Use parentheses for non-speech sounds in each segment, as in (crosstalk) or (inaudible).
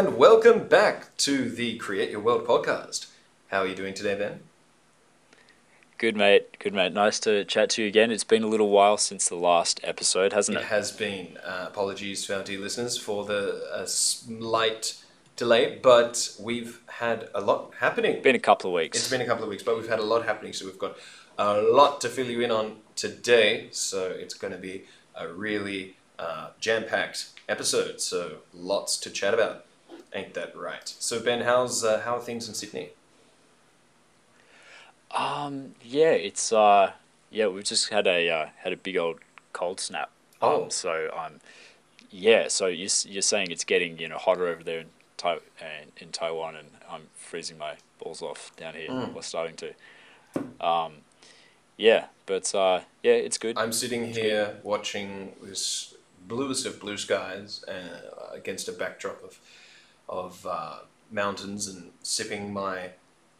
and welcome back to the Create Your World podcast. How are you doing today, Ben? Good, mate. Good, mate. Nice to chat to you again. It's been a little while since the last episode, hasn't It it? has been. Uh, apologies to our dear listeners for the uh, slight delay, but we've had a lot happening. Been a couple of weeks. It's been a couple of weeks, but we've had a lot happening, so we've got a lot to fill you in on today. So it's going to be a really uh, jam-packed episode. So lots to chat about. Ain't that right? So Ben, how's uh, how are things in Sydney? Um, yeah, it's uh, yeah, we've just had a uh, had a big old cold snap. Oh. Um, so um, yeah, so you you're saying it's getting you know hotter over there in Tai- in Taiwan, and I'm freezing my balls off down here. Mm. Or starting to. Um, yeah, but uh, yeah, it's good. I'm sitting here watching this bluest of blue skies uh, against a backdrop of of uh, mountains and sipping my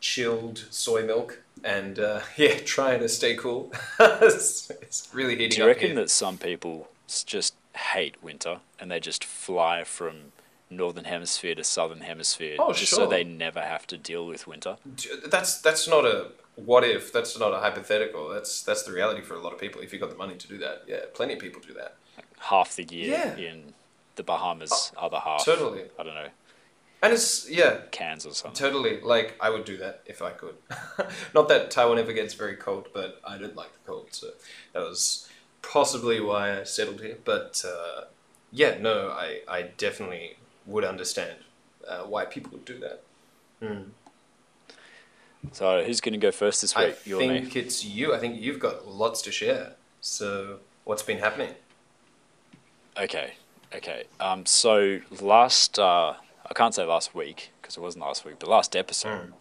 chilled soy milk and uh, (laughs) yeah, trying to stay cool. (laughs) it's, it's really heating Do you reckon here. that some people just hate winter and they just fly from northern hemisphere to southern hemisphere Oh, just sure. so they never have to deal with winter? That's that's not a what if. That's not a hypothetical. That's that's the reality for a lot of people. If you've got the money to do that, yeah, plenty of people do that. Half the year Yeah. in the Bahamas, other half Totally, I don't know and it's yeah, Cairns or something. Totally. Like I would do that if I could. (laughs) Not that Taiwan ever gets very cold, but I don't like the cold, so that was possibly why I settled here. But uh, yeah, no, I I definitely would understand uh, why people would do that. So who's going to go first this I week? you or me? think it's you. I think you've got lots to share. So what's been happening? Okay, okay. Um, so last, uh, I can't say last week because it wasn't last week, but last episode,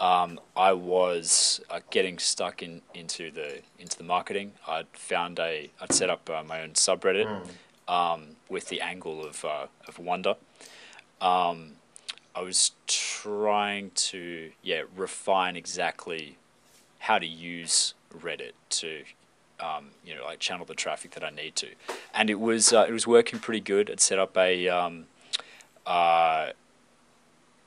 um, I was uh, getting stuck in into the into the marketing. I'd found a, I'd set up uh, my own subreddit um, with the angle of uh, of wonder. Um, I was trying to yeah refine exactly how to use Reddit to um, you know like channel the traffic that I need to, and it was uh, it was working pretty good. I'd set up a um, uh,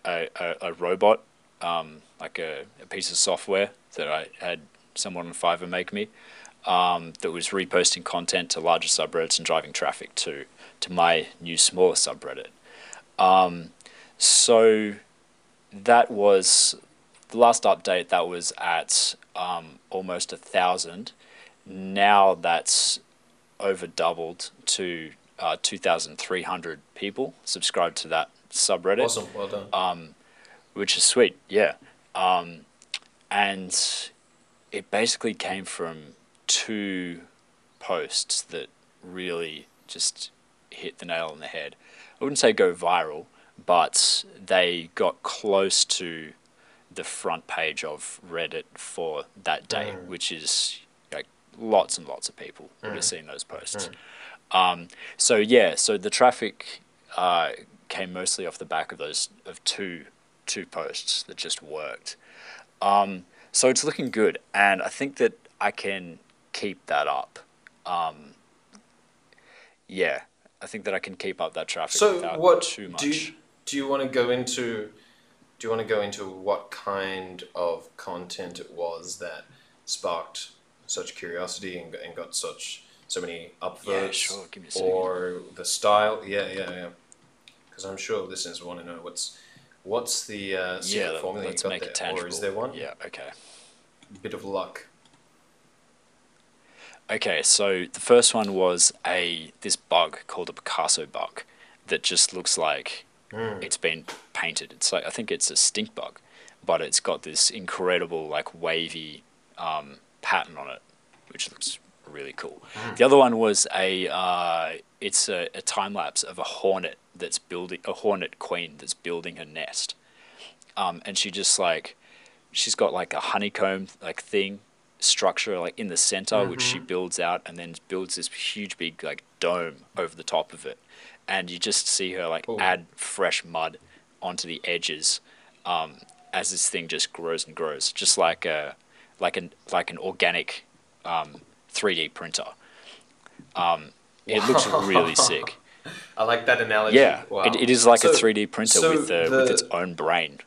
a, a, a robot um, like a, a piece of software that I had someone on Fiverr make me um, that was reposting content to larger subreddits and driving traffic to to my new smaller subreddit. Um, so that was the last update. That was at um, almost a thousand. Now that's over doubled to uh, two thousand three hundred people subscribed to that subreddit Awesome. Well done. um, which is sweet, yeah. Um, and it basically came from two posts that really just hit the nail on the head. I wouldn't say go viral, but they got close to the front page of Reddit for that day, Mm. which is like lots and lots of people would have seen those posts. Um, so yeah, so the traffic uh, came mostly off the back of those of two two posts that just worked. Um, so it's looking good, and I think that I can keep that up. Um, yeah, I think that I can keep up that traffic So without what too much. do you, do you want to go into? Do you want to go into what kind of content it was that sparked such curiosity and, and got such so many upvotes? Yeah, sure, give me a second. Or the style? Yeah, yeah, yeah. Because I'm sure listeners want to know what's what's the uh, secret yeah, formula let's you got make there, it tangible. or is there one? Yeah, okay. Bit of luck. Okay, so the first one was a this bug called a Picasso bug that just looks like Mm. it's been painted. It's like I think it's a stink bug, but it's got this incredible like wavy um, pattern on it, which looks really cool. The other one was a uh, it's a, a time lapse of a hornet that's building a hornet queen that's building her nest, um, and she just like she's got like a honeycomb like thing structure like in the center which she builds out and then builds this huge big like dome over the top of it. And you just see her like Cool. add fresh mud onto the edges um, as this thing just grows and grows. Just like a like an like an organic um, 3d printer um, it looks really sick (laughs) I like that analogy. Yeah, Wow. it, it is like a 3D printer so with, uh, the- with its own brain.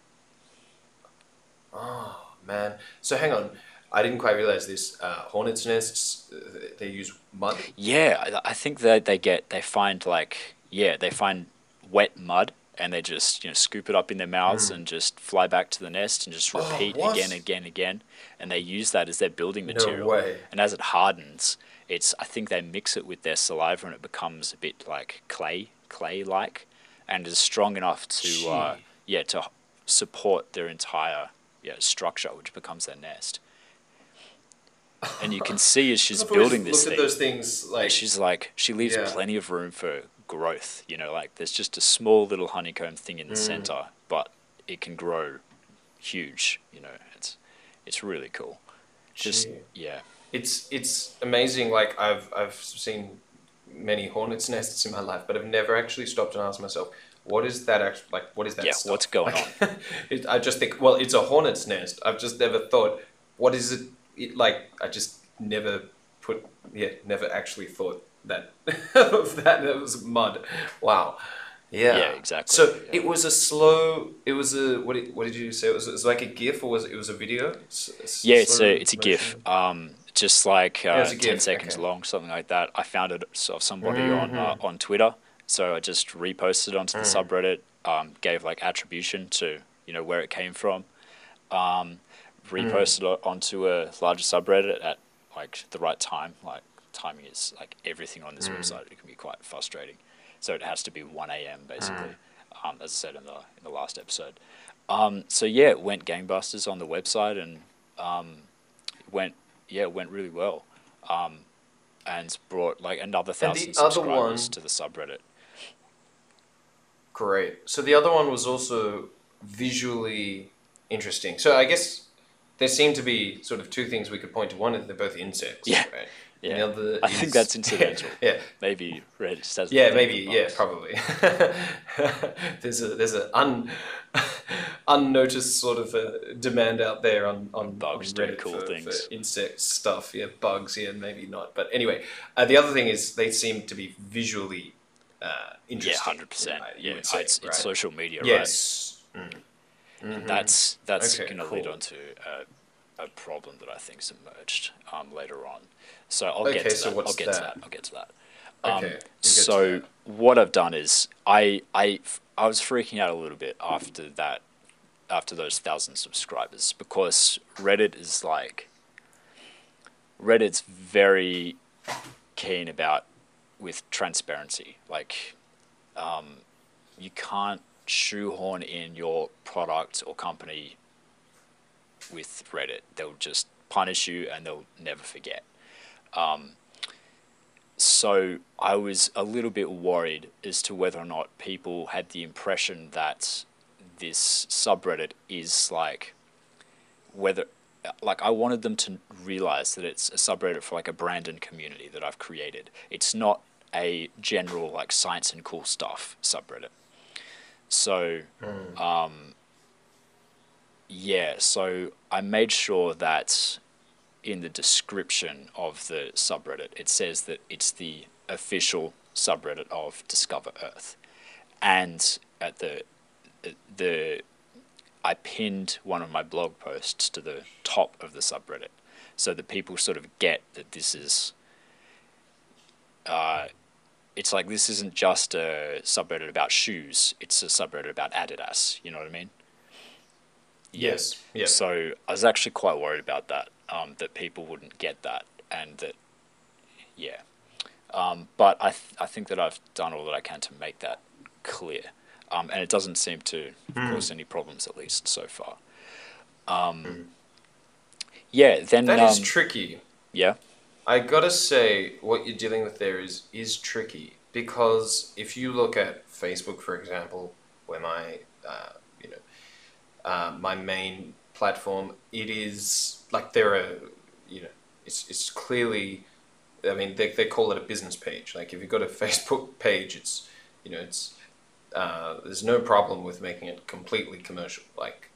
Oh man. So hang on. I didn't quite realize this. Uh, hornets' nests. uh, They use mud. Yeah, I, I think that they get they find like yeah they find wet mud and they just you know scoop it up in their mouths and just fly back to the nest and just. Oh, repeat what? again again again and they use that as their building No material. way. And as it hardens, it's I think they mix it with their saliva and it becomes a bit like clay clay like and is strong enough to uh, yeah to support their entire yeah structure which becomes their nest. And you can (laughs) see as she's building this thing at those things like she's like she leaves Yeah. plenty of room for growth you know like there's just a small little honeycomb thing in the Mm. center but it can grow huge you know it's it's really cool just Gee. yeah It's it's amazing. Like I've I've seen many hornets' nests in my life, but I've never actually stopped and asked myself, what is that actually like? What is that? Yeah, stuff? what's going Like, (laughs) it, I just think, well, it's a hornet's nest. I've just never thought, what is it? it like I just never put, yeah, never actually thought that of (laughs) that. It was mud. Wow. Yeah. Yeah, exactly, So yeah. it was a slow. It was a what? Did, what did you say? It was, it was like a GIF or was it, it was a video? S- s- yeah it's a it's a gif um just like uh, it's 10 GIF, seconds okay. long something like that i found it of somebody on uh, Mm-hmm. on twitter so i just reposted onto Mm. the subreddit um, gave like attribution to you know where it came from um, reposted Mm. it onto a larger subreddit at like the right time. Like timing is like everything on this Mm. website. It can be quite frustrating. So it has to be one a.m. basically, Mm. um, as I said in the in the last episode. Um, so yeah, it went gangbusters on the website and um, went yeah it went really well. Um, and brought like another thousand subscribers one- to the subreddit. Great. So the other one was also visually interesting. So I guess there seem to be sort of two things we could point to. One is they're both insects. Yeah. Right? Yeah. The other I think that's incidental. (laughs) yeah. Maybe Reddit just hasn't Yeah, maybe. Yeah, probably. (laughs) there's a there's a un, (laughs) unnoticed sort of a demand out there on on Bugs on Reddit cool for, things. for insect stuff. Yeah, bugs. Yeah, maybe not. But anyway, uh, the other thing is they seem to be visually uh, Yeah, interesting. hundred percent. Yeah, would say, it's, right? it's social media, Yes. right? And that's that's Okay, going to lead cool. on to a, a problem that I think's emerged um, later on. So I'll Okay, get to so that. I'll get to that? that. I'll get to that. Um, Okay, so that. what I've done is I I I was freaking out a little bit after that after those thousand subscribers because Reddit is like Reddit's very keen about with transparency. Like um, you can't shoehorn in your product or company with Reddit. They'll just punish you and they'll never forget. Um, so I was a little bit worried as to whether or not people had the impression that this subreddit is like whether like I wanted them to realize that it's a subreddit for like a brand and community that I've created. It's not a general like science and cool stuff subreddit. So um yeah, so I made sure that in the description of the subreddit it says that it's the official subreddit of Discover Earth. And at the the I pinned one of my blog posts to the top of the subreddit so that people sort of get that this is uh, it's like this isn't just a subreddit about shoes it's a subreddit about adidas you know what i mean Yes. Yes. so i was actually quite worried about that um, that people wouldn't get that and that yeah. Um, but I, th- I think that i've done all that i can to make that clear. Um, and it doesn't seem to cause any problems at least so far. Um, yeah then that is um, tricky. yeah? I gotta say, what you're dealing with there is is tricky. Because if you look at Facebook, for example, where my uh, you know uh, my main platform, it is like there are you know it's it's clearly, I mean they they call it a business page. Like if you've got a (laughs) Facebook page, it's you know it's uh, there's no problem with making it completely commercial. Like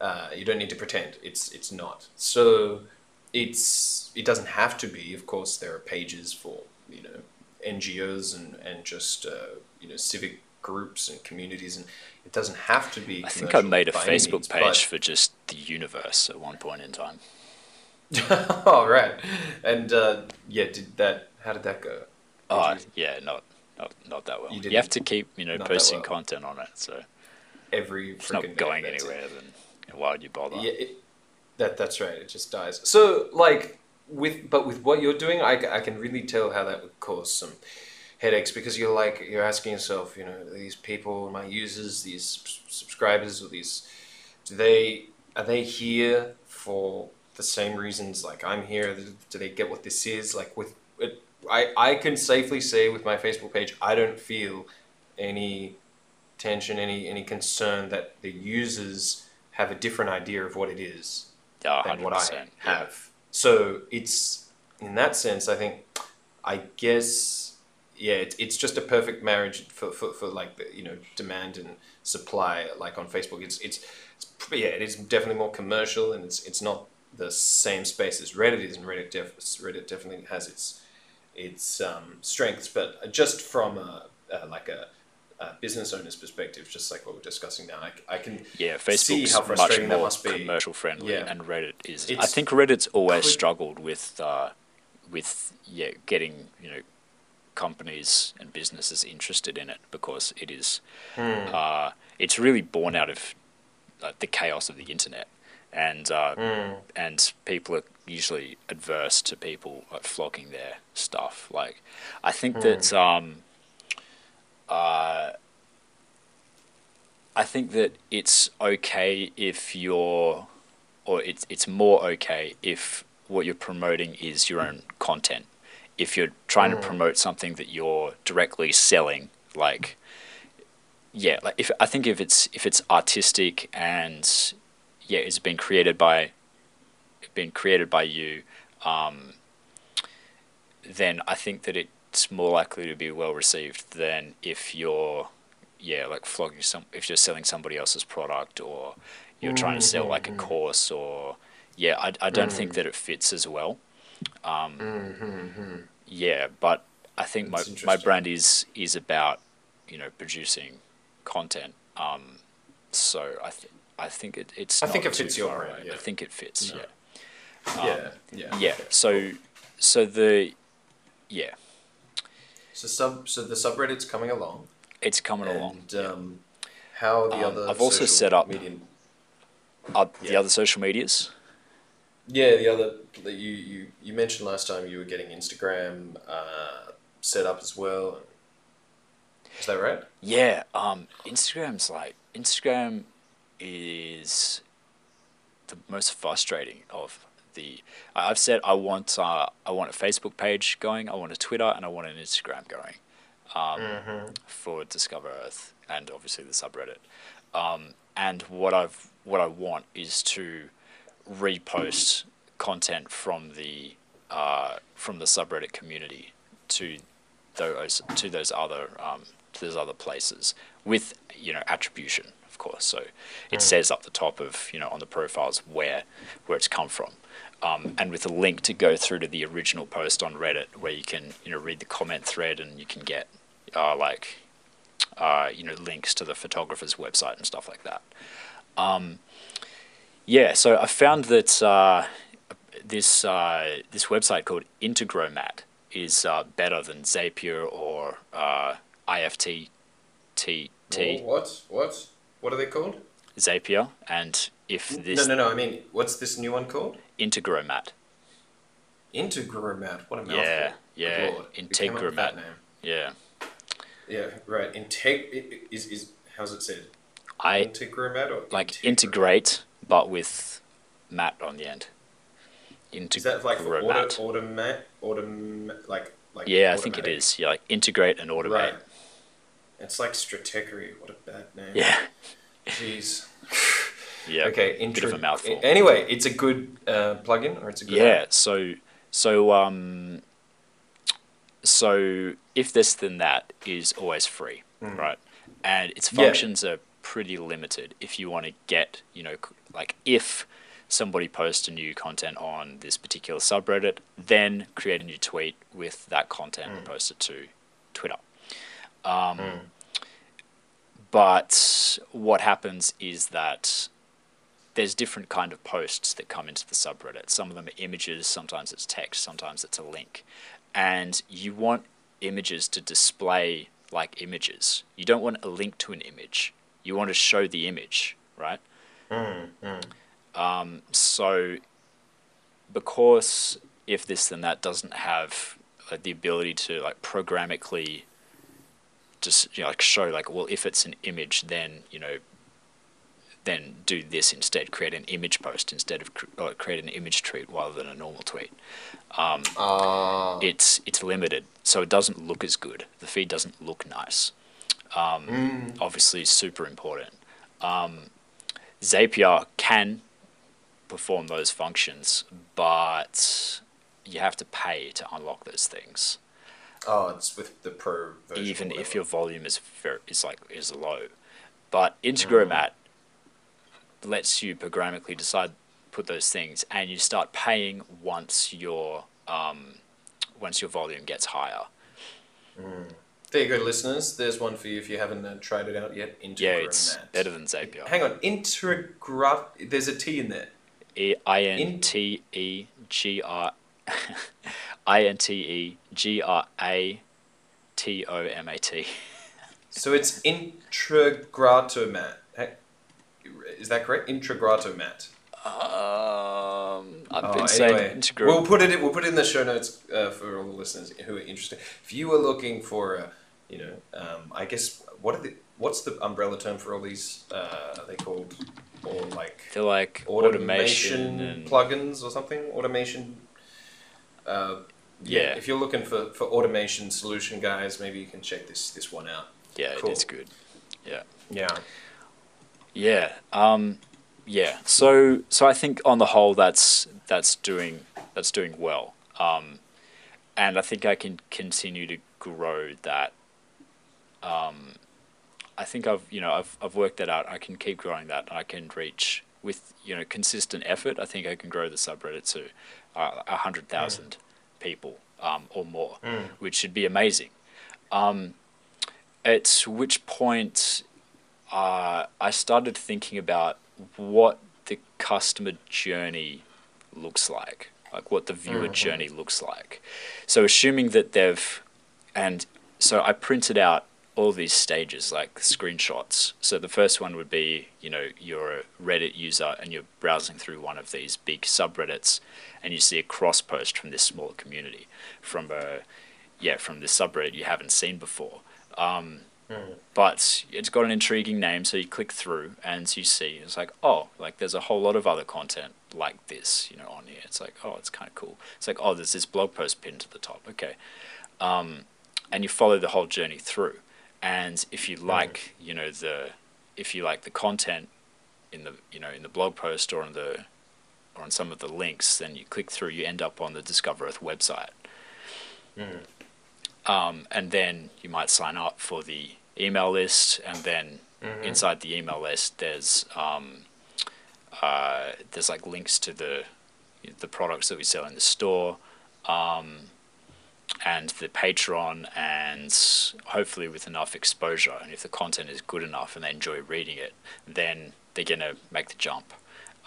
uh, you don't need to pretend it's it's not. So it's it doesn't have to be. Of course, there are pages for you know NGOs and and just uh, you know civic groups and communities, and it doesn't have to be. I think I made a Facebook means, page for just the universe at one point in time. (laughs) but- oh and uh, yeah, did that? How did that go? Did Oh you- yeah, not not not that well. You You, have to keep you know posting well. content on it, so every it's not going that's it. anywhere. Then why would you bother? Yeah, it, that that's right. It just dies. So like with but with what you're doing, I, I can really tell how that would cause some headaches because you're like you're asking yourself, you know, these people, my users, these subscribers, or these, do they are they here for the same reasons like I'm here? Do they get what this is? Like with it, I I can safely say with my Facebook page, I don't feel any tension, any any concern that the users have a different idea of what it is Yeah, than what I have. So it's in that sense, I think, I guess, yeah, it, it's just a perfect marriage for, for, for like the, you know demand and supply. Like on Facebook, it's it's, it's yeah, it is definitely more commercial and it's it's not the same space as Reddit is, and Reddit def, Reddit definitely has its its um, strengths, but just from a, a like a, a business owner's perspective, just like what we're discussing now, I, I can Yeah, see Facebook's how much more must be. commercial friendly, Yeah. and Reddit is. I think Reddit's always could- struggled with, uh, with yeah, getting you know, companies and businesses interested in it because it is, Hmm. uh, it's really born out of uh, the chaos of the internet, and uh, Mm. and people are usually adverse to people like flogging their stuff. Like, I think that um, uh, I think that it's okay if you're, or it's it's more okay if what you're promoting is your own content. If you're trying to mm. promote something that you're directly selling, like yeah, like if I think if it's if it's artistic and yeah, it's been created by been created by you, um, then I think that it's more likely to be well received than if you're yeah like flogging some if you're selling somebody else's product or you're trying to sell mm, like a mm, course or yeah I, I don't think that it fits as well. Um, Yeah, but I think my That's my brand is is about you know producing content. Um, so I th- I think it, it's. I think it fits your brand, yeah. I think it fits. No. Yeah. yeah, yeah, Yeah. So so the yeah So sub, so the subreddit's coming along, it's coming along. and um, how the Um, other. I've also set up- media. Uh, the other social medias. Yeah, the other that you, you you mentioned last time you were getting Instagram uh, set up as well. Is that right? Yeah, um, Instagram's like Instagram is the most frustrating of the. I've said I want uh, I want a Facebook page going, I want a Twitter, and I want an Instagram going, um, for Discover Earth and obviously the subreddit. Um, and what I've what I want is to repost content from the uh, from the subreddit community to those to those other um, to those other places with you know attribution of course. So it says up the top of you know on the profiles where where it's come from. Um, and with a link to go through to the original post on reddit where you can you know read the comment thread and you can get uh, like uh, you know links to the photographer's website and stuff like that. Um, yeah so i found that uh, this uh, this website called Integromat is uh, better than Zapier or uh, IFTTT what? What? What are they called? Zapier, and if this no, no, no. I mean, what's this new one called? Integromat, Integromat. What a mouthful. Yeah, yeah, Lord. Who came up with that Integromat. name? yeah, Yeah, right. Integ is is how's it said? I Integromat or like integrate, but with mat on the end. Is that like for auto, automate, autom, like like? yeah, I think it is. Yeah, like integrate and automate. Right. It's like Stratechery. What a bad name. Yeah, Jeez. (laughs) yeah. Okay. bit Intro- of a mouthful. Anyway, it's a good uh, plugin, or it's a good. Yeah, app? so so um so if this then that is always free, right? And its Hmm. Yeah. functions are pretty limited if you want to get, you know, like if somebody posts a new content on this particular subreddit, then create a new tweet with that content and post it to Twitter. Um, But what happens is that there's different kind of posts that come into the subreddit. Some of them are images, sometimes it's text, sometimes it's a link. And you want images to display like images. You don't want a link to an image. You want to show the image, right? Um, so because if this then that doesn't have like, the ability to like programmatically just you know, like show like well if it's an image then you know then do this instead create an image post instead of cr- or create an image tweet rather than a normal tweet. Uh, it's it's limited so it doesn't look as good. The feed doesn't look nice. Um, obviously super important. Um, zapier can perform those functions but you have to pay to unlock those things oh, it's with the pro version. even if your volume is very is like is low. But Integromat lets you programmatically decide put those things, and you start paying once your um, once your volume gets higher. There you go, listeners. There's one for you if you haven't uh, tried it out yet. Yeah, it's better than Zapier. Hang on, Integra. There's a T in there. E- I N T E G R (laughs) I N T E G R A T O M A T. So it's Integratomat. Is that correct? Integratomat. Um, I've Oh, been anyway, saying we'll put it. In, we'll put it in the show notes uh, for all the listeners who are interested. If you are looking for, a, you know, um, I guess what are the what's the umbrella term for all these? Uh, are they called or like They're like automation, automation plugins or something? Automation. Uh, yeah. Yeah. If you're looking for, for automation solution guys, maybe you can check this this one out. yeah, Cool. it is good. Yeah. Yeah. Yeah. Um, yeah. So so I think on the whole that's that's doing that's doing well. Um, and I think I can continue to grow that. Um, I think I've you know I've I've worked that out. I can keep growing that. I can reach with you know consistent effort. I think I can grow the subreddit to uh, a hundred thousand people um, or more, which should be amazing. Um, at which point uh, I started thinking about what the customer journey looks like, like what the viewer journey looks like. So, assuming that they've, and so I printed out all these stages, like screenshots. So, the first one would be, you know, you're a Reddit user and you're browsing through one of these big subreddits and you see a cross post from this small community, from a, yeah, from this subreddit you haven't seen before. Um, but it's got an intriguing name, so you click through and you see it's like, oh, like there's a whole lot of other content like this, you know, on here. It's like, oh, it's kind of cool. It's like, oh, there's this blog post pinned to the top. Okay, um, and you follow the whole journey through. And if you like, you know, the if you like the content in the you know in the blog post or on the or on some of the links, then you click through, you end up on the Discover Earth website. Um, and then you might sign up for the email list, and then inside the email list, there's um, uh, there's like links to the the products that we sell in the store, um, and the Patreon, and hopefully with enough exposure, and if the content is good enough and they enjoy reading it, then they're gonna make the jump.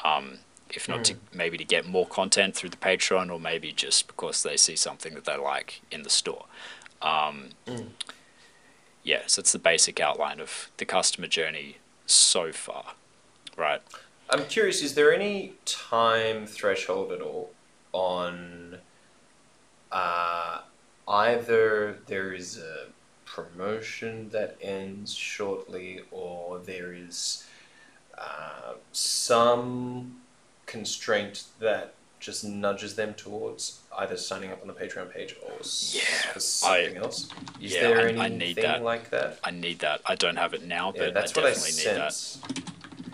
Um, if not to maybe to get more content through the Patreon, or maybe just because they see something that they like in the store. Um, Yeah, so it's the basic outline of the customer journey so far, right? I'm curious, is there any time threshold at all on uh, either there is a promotion that ends shortly or there is uh, some constraint that just nudges them towards either signing up on the Patreon page or Yeah, something I- else? Is yeah, there I- I anything need that. like that? I need that. I don't have it now, Yeah, but that's I what I definitely need that. sense.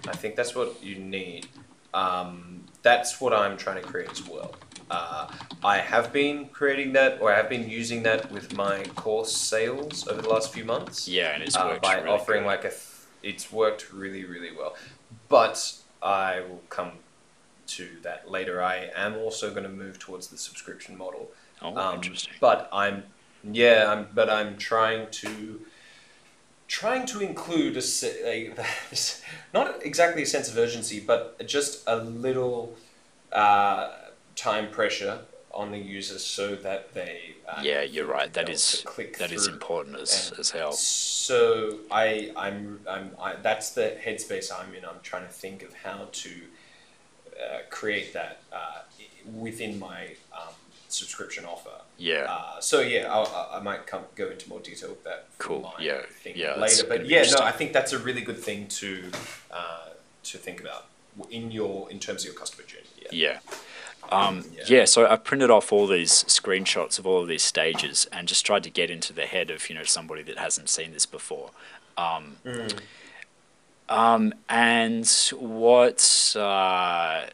I think that's what you need. Um, that's what I'm trying to create as well. Uh, I have been creating that, or I have been using that with my course sales over the last few months. Yeah, and it's uh, worked by really offering good. like a. Th- it's worked really, really well, but I will come to that later. I am also going to move towards the subscription model. Oh, Um, interesting. But I'm, yeah, I'm, but I'm trying to, trying to include a, a (laughs) not exactly a sense of urgency, but just a little uh, time pressure on the users so that they. Uh, Yeah, you're right. That is that is important as, and as hell. So I, I'm, I'm, I, that's the headspace I'm in. I'm trying to think of how to uh, create that uh, within my um, subscription offer. Yeah. Uh, so yeah, I'll, I- I might come go into more detail with that. Cool. Yeah. Yeah, Later, but yeah, no. I think that's a really good thing to uh, to think about in your in terms of your customer journey. Yeah. Yeah. Um, Yeah. yeah. so I printed off all these screenshots of all of these stages and just tried to get into the head of you know somebody that hasn't seen this before. Um, um, and what uh,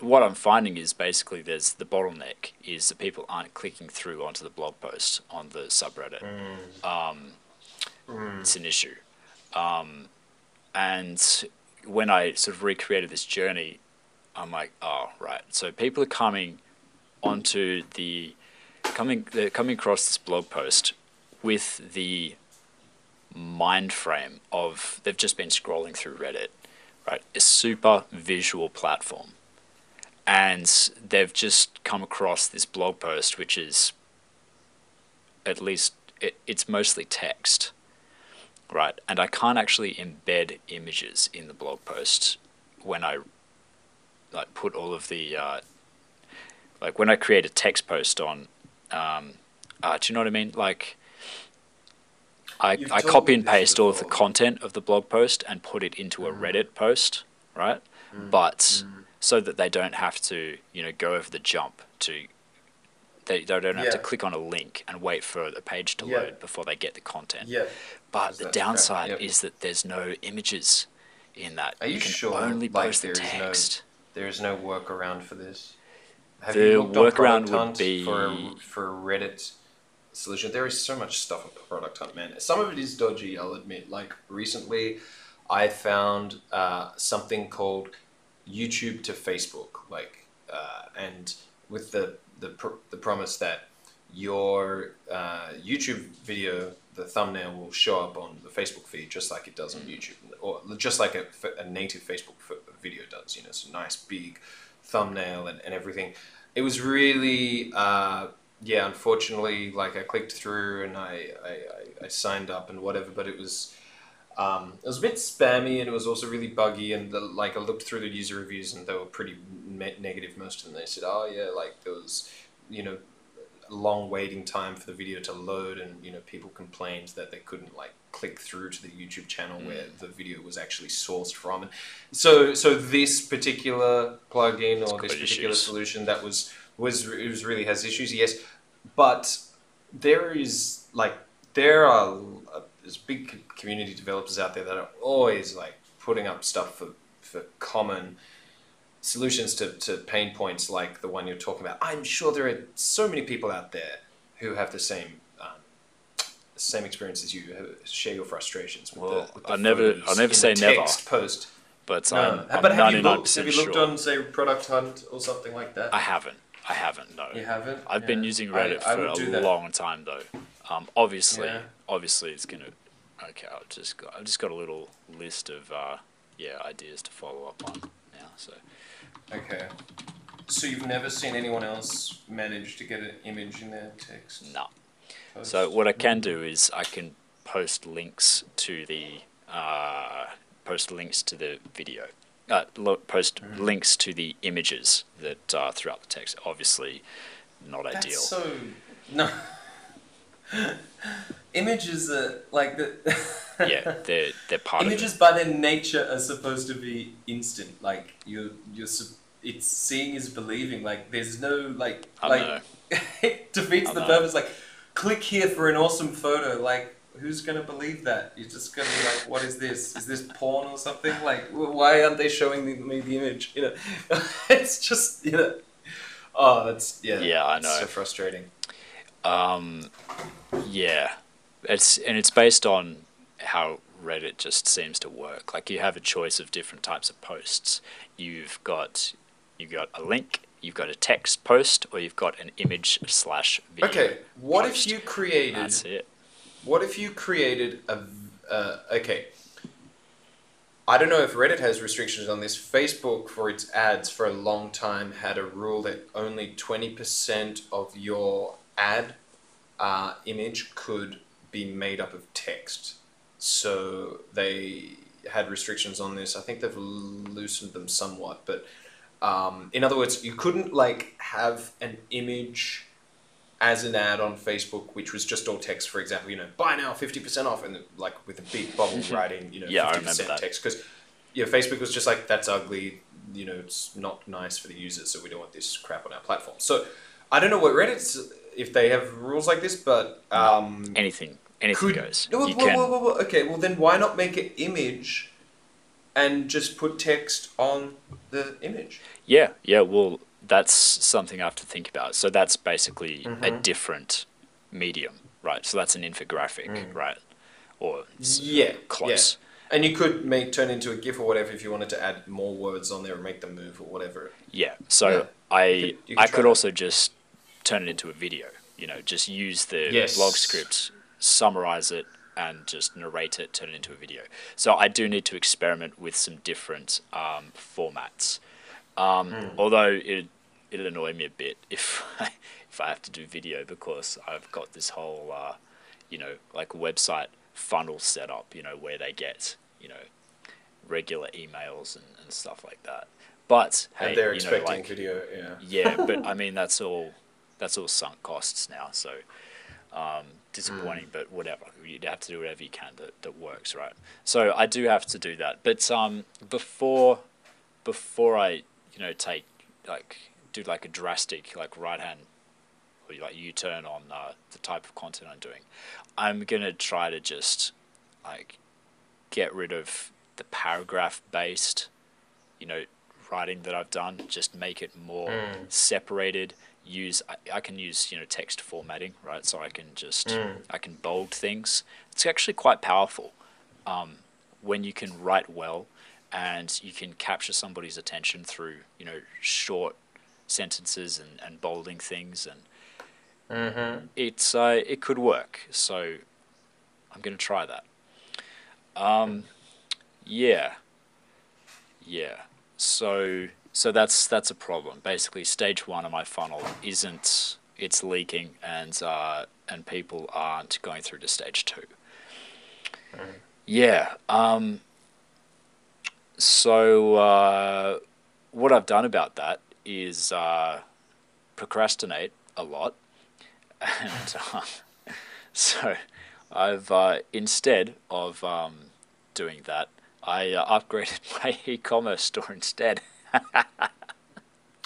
what I'm finding is basically there's the bottleneck is that people aren't clicking through onto the blog post on the subreddit. Um, It's an issue. Um, and when I sort of recreated this journey, I'm like, oh right. So people are coming onto the coming they're coming across this blog post with the mind frame of they've just been scrolling through Reddit, right? A super visual platform. And they've just come across this blog post which is at least it, it's mostly text. Right. And I can't actually embed images in the blog post when I like put all of the uh, like when I create a text post on um, uh, do you know what I mean? Like I, You've I copy and paste all of the content of the blog post and put it into a Reddit post, right? But so that they don't have to, you know, go over the jump to they, they don't have to click on a link and wait for the page to Yeah. load before they get the content. Yeah. But the downside yep. is that there's no images in that. Are you can sure, only like, post the is no- text. There is no workaround for this. Have The you looked on workaround Product would be- for a, for a Reddit solution? There is so much stuff on Product Hunt, man. Some of it is dodgy, I'll admit. Like recently, I found uh, something called YouTube to Facebook, like, uh, and with the the pr- the promise that your uh, YouTube video, the thumbnail will show up on the Facebook feed just like it does on YouTube, or just like a, a native Facebook video does. You know, it's a nice big thumbnail and, and everything. It was really, uh, yeah, unfortunately, like I clicked through and I, I, I, signed up and whatever, but it was. Um, it was a bit spammy and it was also really buggy and the, like I looked through the user reviews and they were pretty negative most of them. They said, oh yeah, like there was, you know, long waiting time for the video to load and you know people complained that they couldn't like click through to the YouTube channel where the video was actually sourced from. And so so this particular plugin or this particular issues. solution that was was it was really has issues yes. But there is like there are uh, there's big community developers out there that are always like putting up stuff for for common solutions to, to pain points like the one you're talking about. I'm sure there are so many people out there who have the same um, same experience as you. Who share your frustrations with Well, the, I never- I'll never say never. post. But No, I'm, I'm but have you 99% looked? Have you looked sure. on say Product Hunt or something like that? I haven't. I haven't, no. you haven't. I've been using Reddit I for do a long time though. Um, obviously, Yeah. obviously it's gonna. Okay, I've just got, I've just got a little list of uh, yeah ideas to follow up on now. So Okay. So you've never seen anyone else manage to get an image in their text? no. post? So what I can do is I can post links to the uh, post links to the video. Uh, post Mm-hmm. links to the images that are throughout the text. Obviously, not That's ideal. so no. (laughs) Images are like the (laughs) yeah, they're they're part. Images by their nature are supposed to be instant. Like you, you're. It's seeing is believing. Like there's no like I like know. (laughs) it defeats I the know. purpose. Like click here for an awesome photo. Like who's gonna believe that? You're just gonna be like, what is this? Is this porn or something? Like why aren't they showing me, me the image? You know, (laughs) it's just you know. Oh, that's yeah. Yeah, I know. So frustrating. Um, yeah, it's and it's based on how Reddit just seems to work. Like you have a choice of different types of posts. You've got, you've got a link, you've got a text post, or you've got an image slash video. Okay, what post. if you created? That's it. What if you created a? Uh, okay. I don't know if Reddit has restrictions on this. Facebook, for its ads, for a long time had a rule that only twenty percent of your ad uh, image could be made up of text. So they had restrictions on this. I think they've loosened them somewhat, but um, in other words, you couldn't like have an image as an ad on Facebook, which was just all text. For example, you know, buy now, fifty percent off, and like with a big bubble writing, you know, Yeah, I fifty remember percent that. text because yeah, Facebook was just like that's ugly. You know, it's not nice for the users, so we don't want this crap on our platform. So I don't know what Reddit's if they have rules like this, but um, Anything, anything could goes. Whoa, you whoa, can. whoa, whoa, whoa. Okay, well then why not make an image and just put text on the image? Yeah, yeah. Well, that's something I have to think about. So that's basically a Mm-hmm. different medium, right? So that's an infographic, right? Or Mm. Yeah, close. yeah. And you could make turn into a GIF or whatever if you wanted to add more words on there or make them move or whatever. Yeah. So Yeah. I You could- you could I could that. also just turn it into a video. You know, just use the Yes. blog script, summarize it, and just narrate it, turn it into a video. So I do need to experiment with some different um, formats. Um, Hmm. Although it it'll annoy me a bit (laughs) if I, if I have to do video because I've got this whole uh, you know like website funnel set up. You know where they get you know regular emails and, and stuff like that. But hey, and they're you know, expecting like, video, yeah. yeah, but I (laughs) mean that's all that's all sunk costs now. So um, disappointing, but whatever. You'd have to do whatever you can that, that works, right? So I do have to do that. But um, before before I you know take like do like a drastic like right hand or like U turn on uh, the type of content I'm doing, I'm gonna try to just like get rid of the paragraph based you know writing that I've done just make it more Mm. separated use I, I can use you know text formatting right so I can just Mm. I can bold things it's actually quite powerful um, when you can write well and you can capture somebody's attention through you know short sentences and, and bolding things and Mm-hmm. it's uh, it could work. So I'm gonna try that. Um, yeah, yeah. So so that's that's a problem. Basically, stage one of my funnel isn't it's leaking and uh, and people aren't going through to stage two. Yeah. Um, so uh, what I've done about that is uh, procrastinate a lot and um, (laughs) so I've uh, instead of um, doing that, I uh, upgraded (laughs) my e-commerce store instead.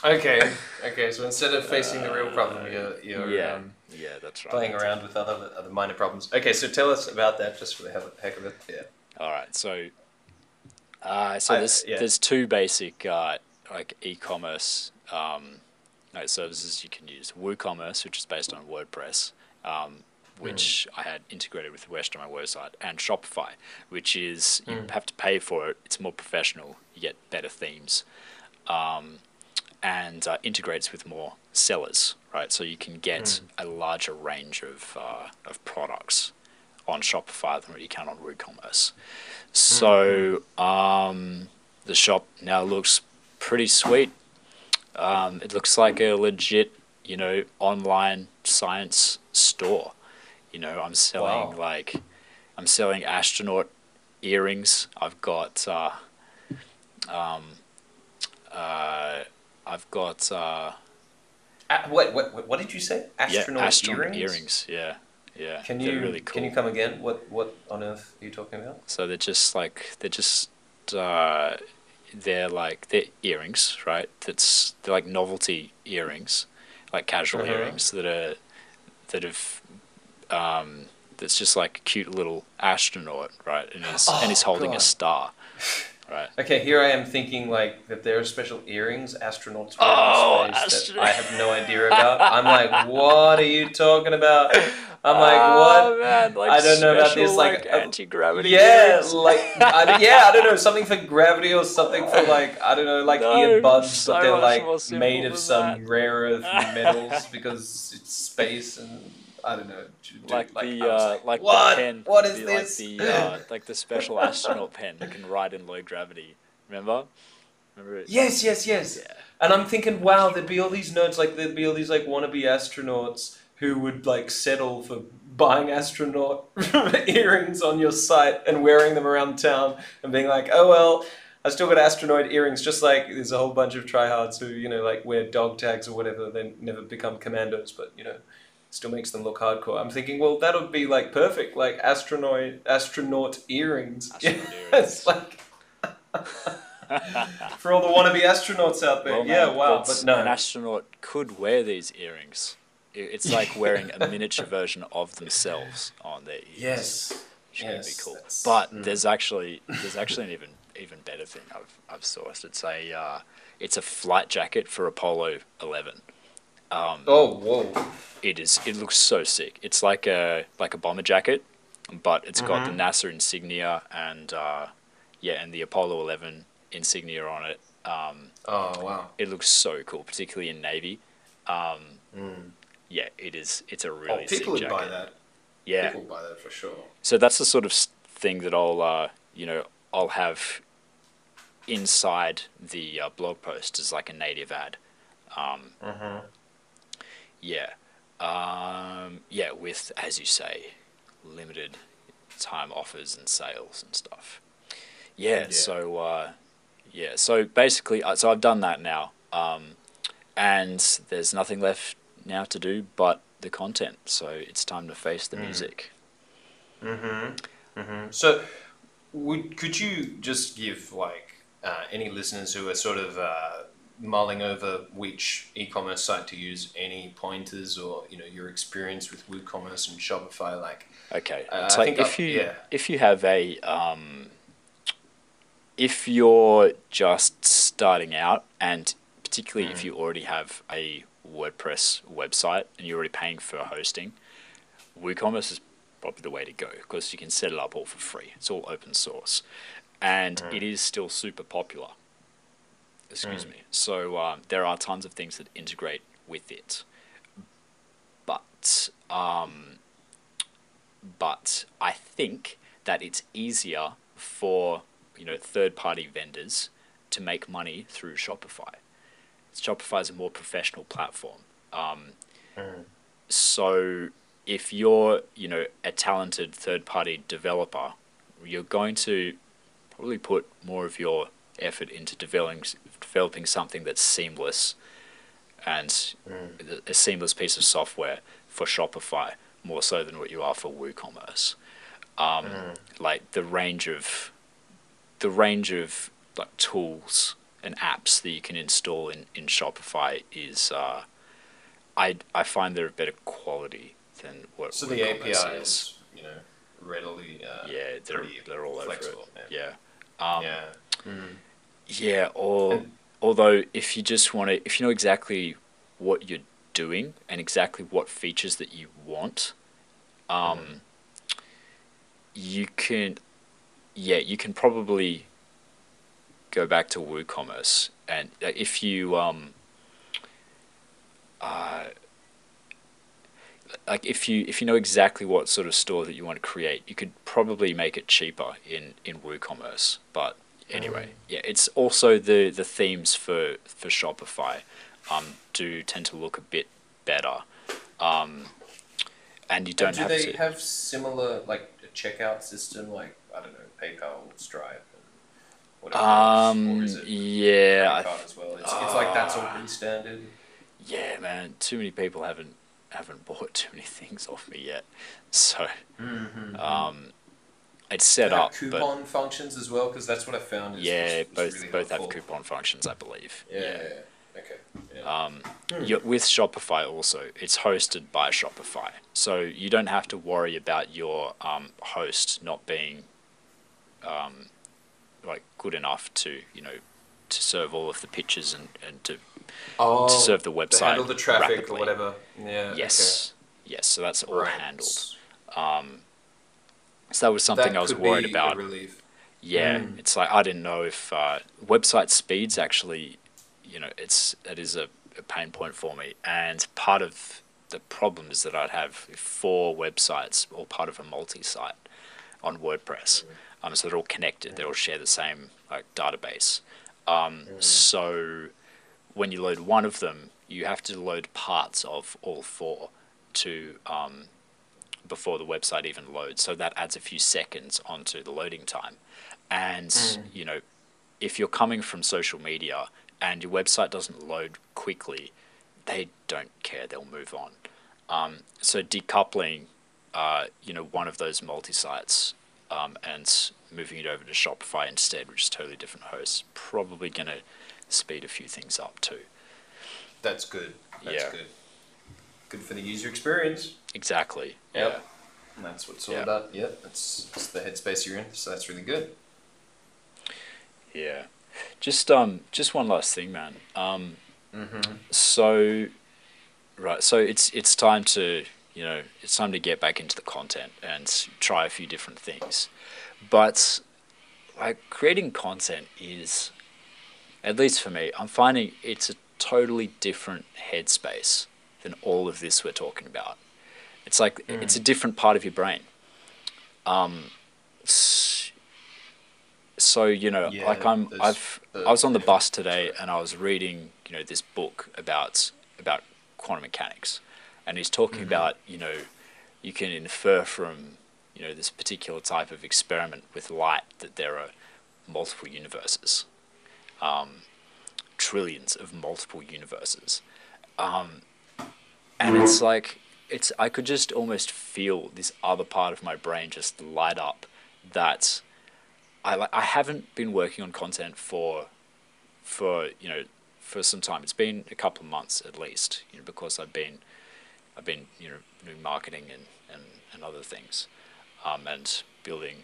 Okay, okay. So instead of facing the real problem, you're, you're yeah, um, yeah, that's right. playing around with other other minor problems. Okay, so tell us about that just for the heck of it. Yeah. All right, so uh, so I- there's yeah. there's two basic uh, like e-commerce um, like services you can use. WooCommerce, which is based on WordPress, um, which I had integrated with the rest of my website, and Shopify, which is you have to pay for it. It's more professional. You get better themes, um, and uh, integrates with more sellers. Right, so you can get a larger range of uh, of products on Shopify than what you can on WooCommerce. So um, the shop now looks pretty sweet. Um, it looks like a legit, you know, online science store. You know, I'm selling Wow. like, I'm selling astronaut earrings. I've got, uh, um, uh, I've got, uh, Uh, what, what what did you say? Astronaut, yeah, astronaut earrings? earrings. Yeah, yeah. Can you really cool. can you come again? What what on earth are you talking about? So they're just like they're just uh, they're like they're earrings, right? That's they're like novelty earrings, like casual Uh-huh. earrings that are that have um, that's just like a cute little astronaut, right? And he's and he's Oh, holding a star. (laughs) Right. Okay, here I am thinking like that there are special earrings astronauts wear Oh, in space astro- that I have no idea about. I'm like, what are you talking about? I'm (laughs) like, Oh, what? man, like I don't know about this, like, uh, anti gravity. Yeah, like I, yeah, I don't know, something for gravity or something for like I don't know, like No, earbuds, so but they're like made of some that. rare earth (laughs) metals because it's space and I don't know. Dude, like, like, the uh, like, what? the pen. What is the, this? Like the (laughs) (laughs) uh, like the special astronaut pen that can ride in low gravity. Remember? Remember it? Yes, yes, yes. Yeah. And I'm thinking, wow, there'd be all these nerds, like there'd be all these like wannabe astronauts who would like settle for buying astronaut (laughs) earrings on your site and wearing them around town and being like, oh well, I still got astronaut earrings. Just like there's a whole bunch of tryhards who you know like wear dog tags or whatever, then never become commandos, but you know. Still makes them look hardcore. I'm thinking, well, that would be like perfect, like astronaut astronaut earrings. Astronaut (laughs) it's like (laughs) for all the wannabe astronauts out there. Well, yeah, wow, but no. An astronaut could wear these earrings. It's like wearing a miniature (laughs) version of themselves on their ears. yes. which can be yes, cool. But mm. there's actually there's actually an even even better thing I've I've sourced. It's a uh, it's a flight jacket for Apollo 11. Um, Oh, whoa. It is it looks so sick. It's like a like a bomber jacket, but it's got Mm-hmm. the NASA insignia and uh, yeah, and the Apollo 11 insignia on it. Um, Oh, wow. it looks so cool, particularly in navy. Um, Mm. yeah, it is. It's a I'll really sick pickle it jacket. by that. Yeah, Pickle by that for sure. so that's the sort of thing that I'll, uh, you know, I'll have inside the uh, blog post as like a native ad. Um, Mm-hmm. Yeah, um, yeah, with as you say, limited time offers and sales and stuff. Yeah, Yeah. so uh, yeah, so basically, uh, so I've done that now, um, and there's nothing left now to do but the content. So it's time to face the Mm. music. Mm-hmm. Mm-hmm. So, would could you just give like uh, any listeners who are sort of uh, mulling over which e-commerce site to use any pointers or you know your experience with WooCommerce and Shopify? Like, Okay, I- it's I like think if I- you yeah. if you have a um, if you're just starting out, and particularly Mm. if you already have a WordPress website and you're already paying for hosting, WooCommerce is probably the way to go because you can set it up all for free. It's all open source, and Mm. it is still super popular. Excuse Mm. me. So um, there are tons of things that integrate with it, but um, but I think that it's easier for you know third party vendors to make money through Shopify. Shopify is a more professional platform. Um, Mm. so if you're you know a talented third party developer, you're going to probably put more of your effort into developing developing something that's seamless and Mm. a seamless piece of software for Shopify more so than what you are for WooCommerce. Um, Mm. Like the range of the range of like tools and apps that you can install in, in Shopify is uh, I I find they're of better quality than what so the API is you know readily uh, yeah they're they're all flexible. over it yeah um, yeah. Mm. Yeah, or although if you just want to, if you know exactly what you're doing and exactly what features that you want, um, you can, yeah, you can probably go back to WooCommerce, and uh, if you um, uh, like if you if you know exactly what sort of store that you want to create, you could probably make it cheaper in in WooCommerce. But anyway, yeah, it's also the the themes for for Shopify um, do tend to look a bit better, um, and you don't And do have they to. have similar like a checkout system like I don't know PayPal, Stripe, and whatever? um, or is it yeah, I as well? It's, it's like that's all already standard. yeah, man. Too many people haven't haven't (laughs) bought too many things off me yet, so Mm-hmm. um, it's set up, but coupon functions as well because that's what I found. Is, yeah, is- is both really both have coupon functions, I believe. Yeah, yeah, yeah. okay. Yeah. Um, Hmm. with Shopify also, it's hosted by Shopify, so you don't have to worry about your um, host not being, um, like good enough to you know to serve all of the pitches and, and to Oh, to serve the to website handle the traffic rapidly. or whatever. Yeah. Yes, yes. So that's okay. all Right. handled. Um, so that was something That I was could worried be about. A relief. Yeah, Mm. it's like I didn't know if uh, website speeds actually, you know, it's it is a, a pain point for me, and part of the problem is that I'd have four websites or part of a multi-site on WordPress, um, so they're all connected. They all share the same like database. Um, So when you load one of them, you have to load parts of all four to um, before the website even loads. So that adds a few seconds onto the loading time. And, you know, if you're coming from social media and your website doesn't load quickly, they don't care. They'll move on. Um, so decoupling, uh, you know, one of those multi-sites um, and moving it over to Shopify instead, which is totally different host, probably going to speed a few things up too. That's good. That's Yeah. good. Good for the user experience. Exactly. Yep. Yeah. And that's what it's all Yeah. about. Yep. That's, that's the headspace you're in. So that's really good. Yeah. Just um just one last thing, man. Um Mm-hmm. so right, so it's it's time to, you know, it's time to get back into the content and try a few different things. But like creating content is at least for me, I'm finding it's a totally different headspace than all of this we're talking about. It's like it's a different part of your brain. Um, so you know, Yeah, like I'm, I've, the I was on the bus today and I was reading, you know, this book about about quantum mechanics, and he's talking Mm-hmm. about, you know, you can infer from, you know, this particular type of experiment with light that there are multiple universes, um, trillions of multiple universes, um, and it's like it's I could just almost feel this other part of my brain just light up that I like I haven't been working on content for for you know for some time. It's been a couple of months at least, you know, because I've been I've been you know doing marketing and and, and other things, um, and building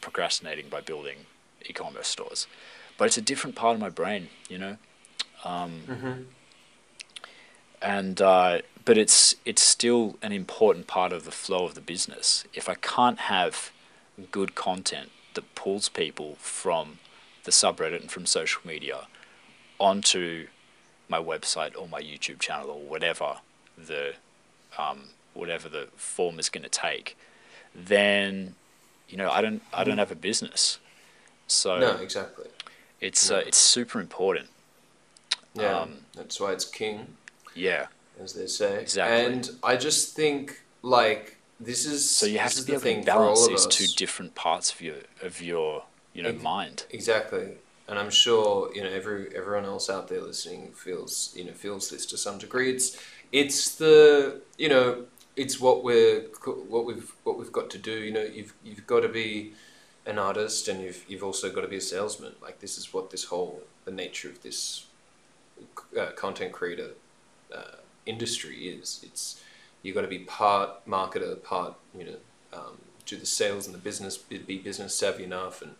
procrastinating by building e-commerce stores. But it's a different part of my brain, you know. Um, and uh, but it's it's still an important part of the flow of the business. If I can't have good content that pulls people from the subreddit and from social media onto my website or my YouTube channel or whatever the um, whatever the form is going to take, then you know I don't I don't have a business. So No, exactly. it's uh, it's super important. Yeah. Um, that's why it's king. Yeah. As they say. Exactly. And I just think like this is So you have to be able to balance these two different parts of your of your you know mind. Exactly. And I'm sure you know every everyone else out there listening feels you know feels this to some degree. It's it's the you know it's what we're what we've what we've got to do. You know you've you've got to be an artist and you've you've also got to be a salesman. Like this is what this whole the nature of this uh, content creator uh, industry is. It's you've got to be part marketer, part you know um, do the sales and the business, be, business savvy enough, and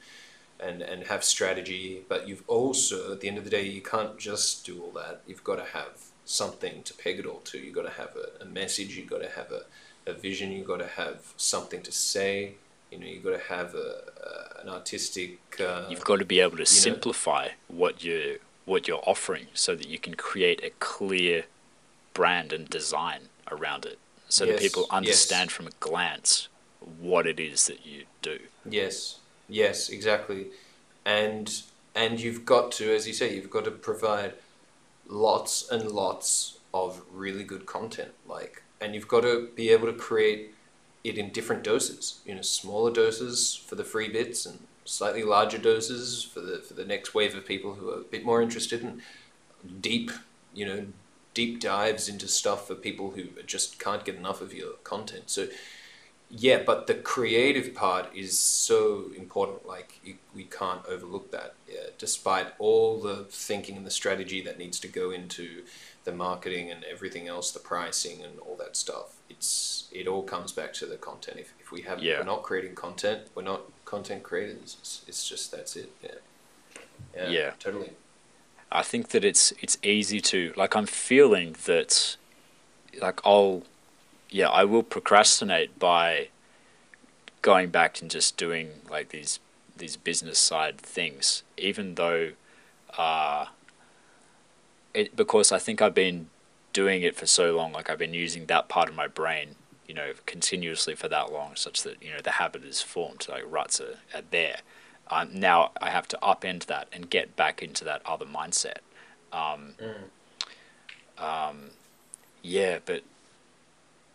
and and have strategy. But you've also at the end of the day, you can't just do all that. You've got to have something to peg it all to. You've got to have a, a message. You've got to have a, a vision. You've got to have something to say. You know, you've got to have a, a an artistic. Uh, You've got to be able to know- simplify what you what you're offering so that you can create a clear brand and design around it so that Yes, people yes. understand from a glance what it is that you do. Yes, yes, exactly, and and you've got to, as you say, you've got to provide lots and lots of really good content, like, and you've got to be able to create it in different doses. You know, smaller doses for the free bits, and slightly larger doses for the for the next wave of people who are a bit more interested in deep, you know, deep dives into stuff for people who just can't get enough of your content. So yeah, but the creative part is so important. Like you, we can't overlook that. Yeah, despite all the thinking and the strategy that needs to go into the marketing and everything else, the pricing and all that stuff. It's it all comes back to the content. If, if we have Yeah. we're not creating content, we're not content creators. It's, it's just that's it. Yeah. Yeah. Yeah. Totally. I think that it's it's easy to like I'm feeling that like I'll yeah, I will procrastinate by going back and just doing like these these business side things even though uh it because I think I've been doing it for so long like I've been using that part of my brain you know continuously for that long such that you know the habit is formed like ruts are, are there um, now I have to upend that and get back into that other mindset. Um, um, yeah, but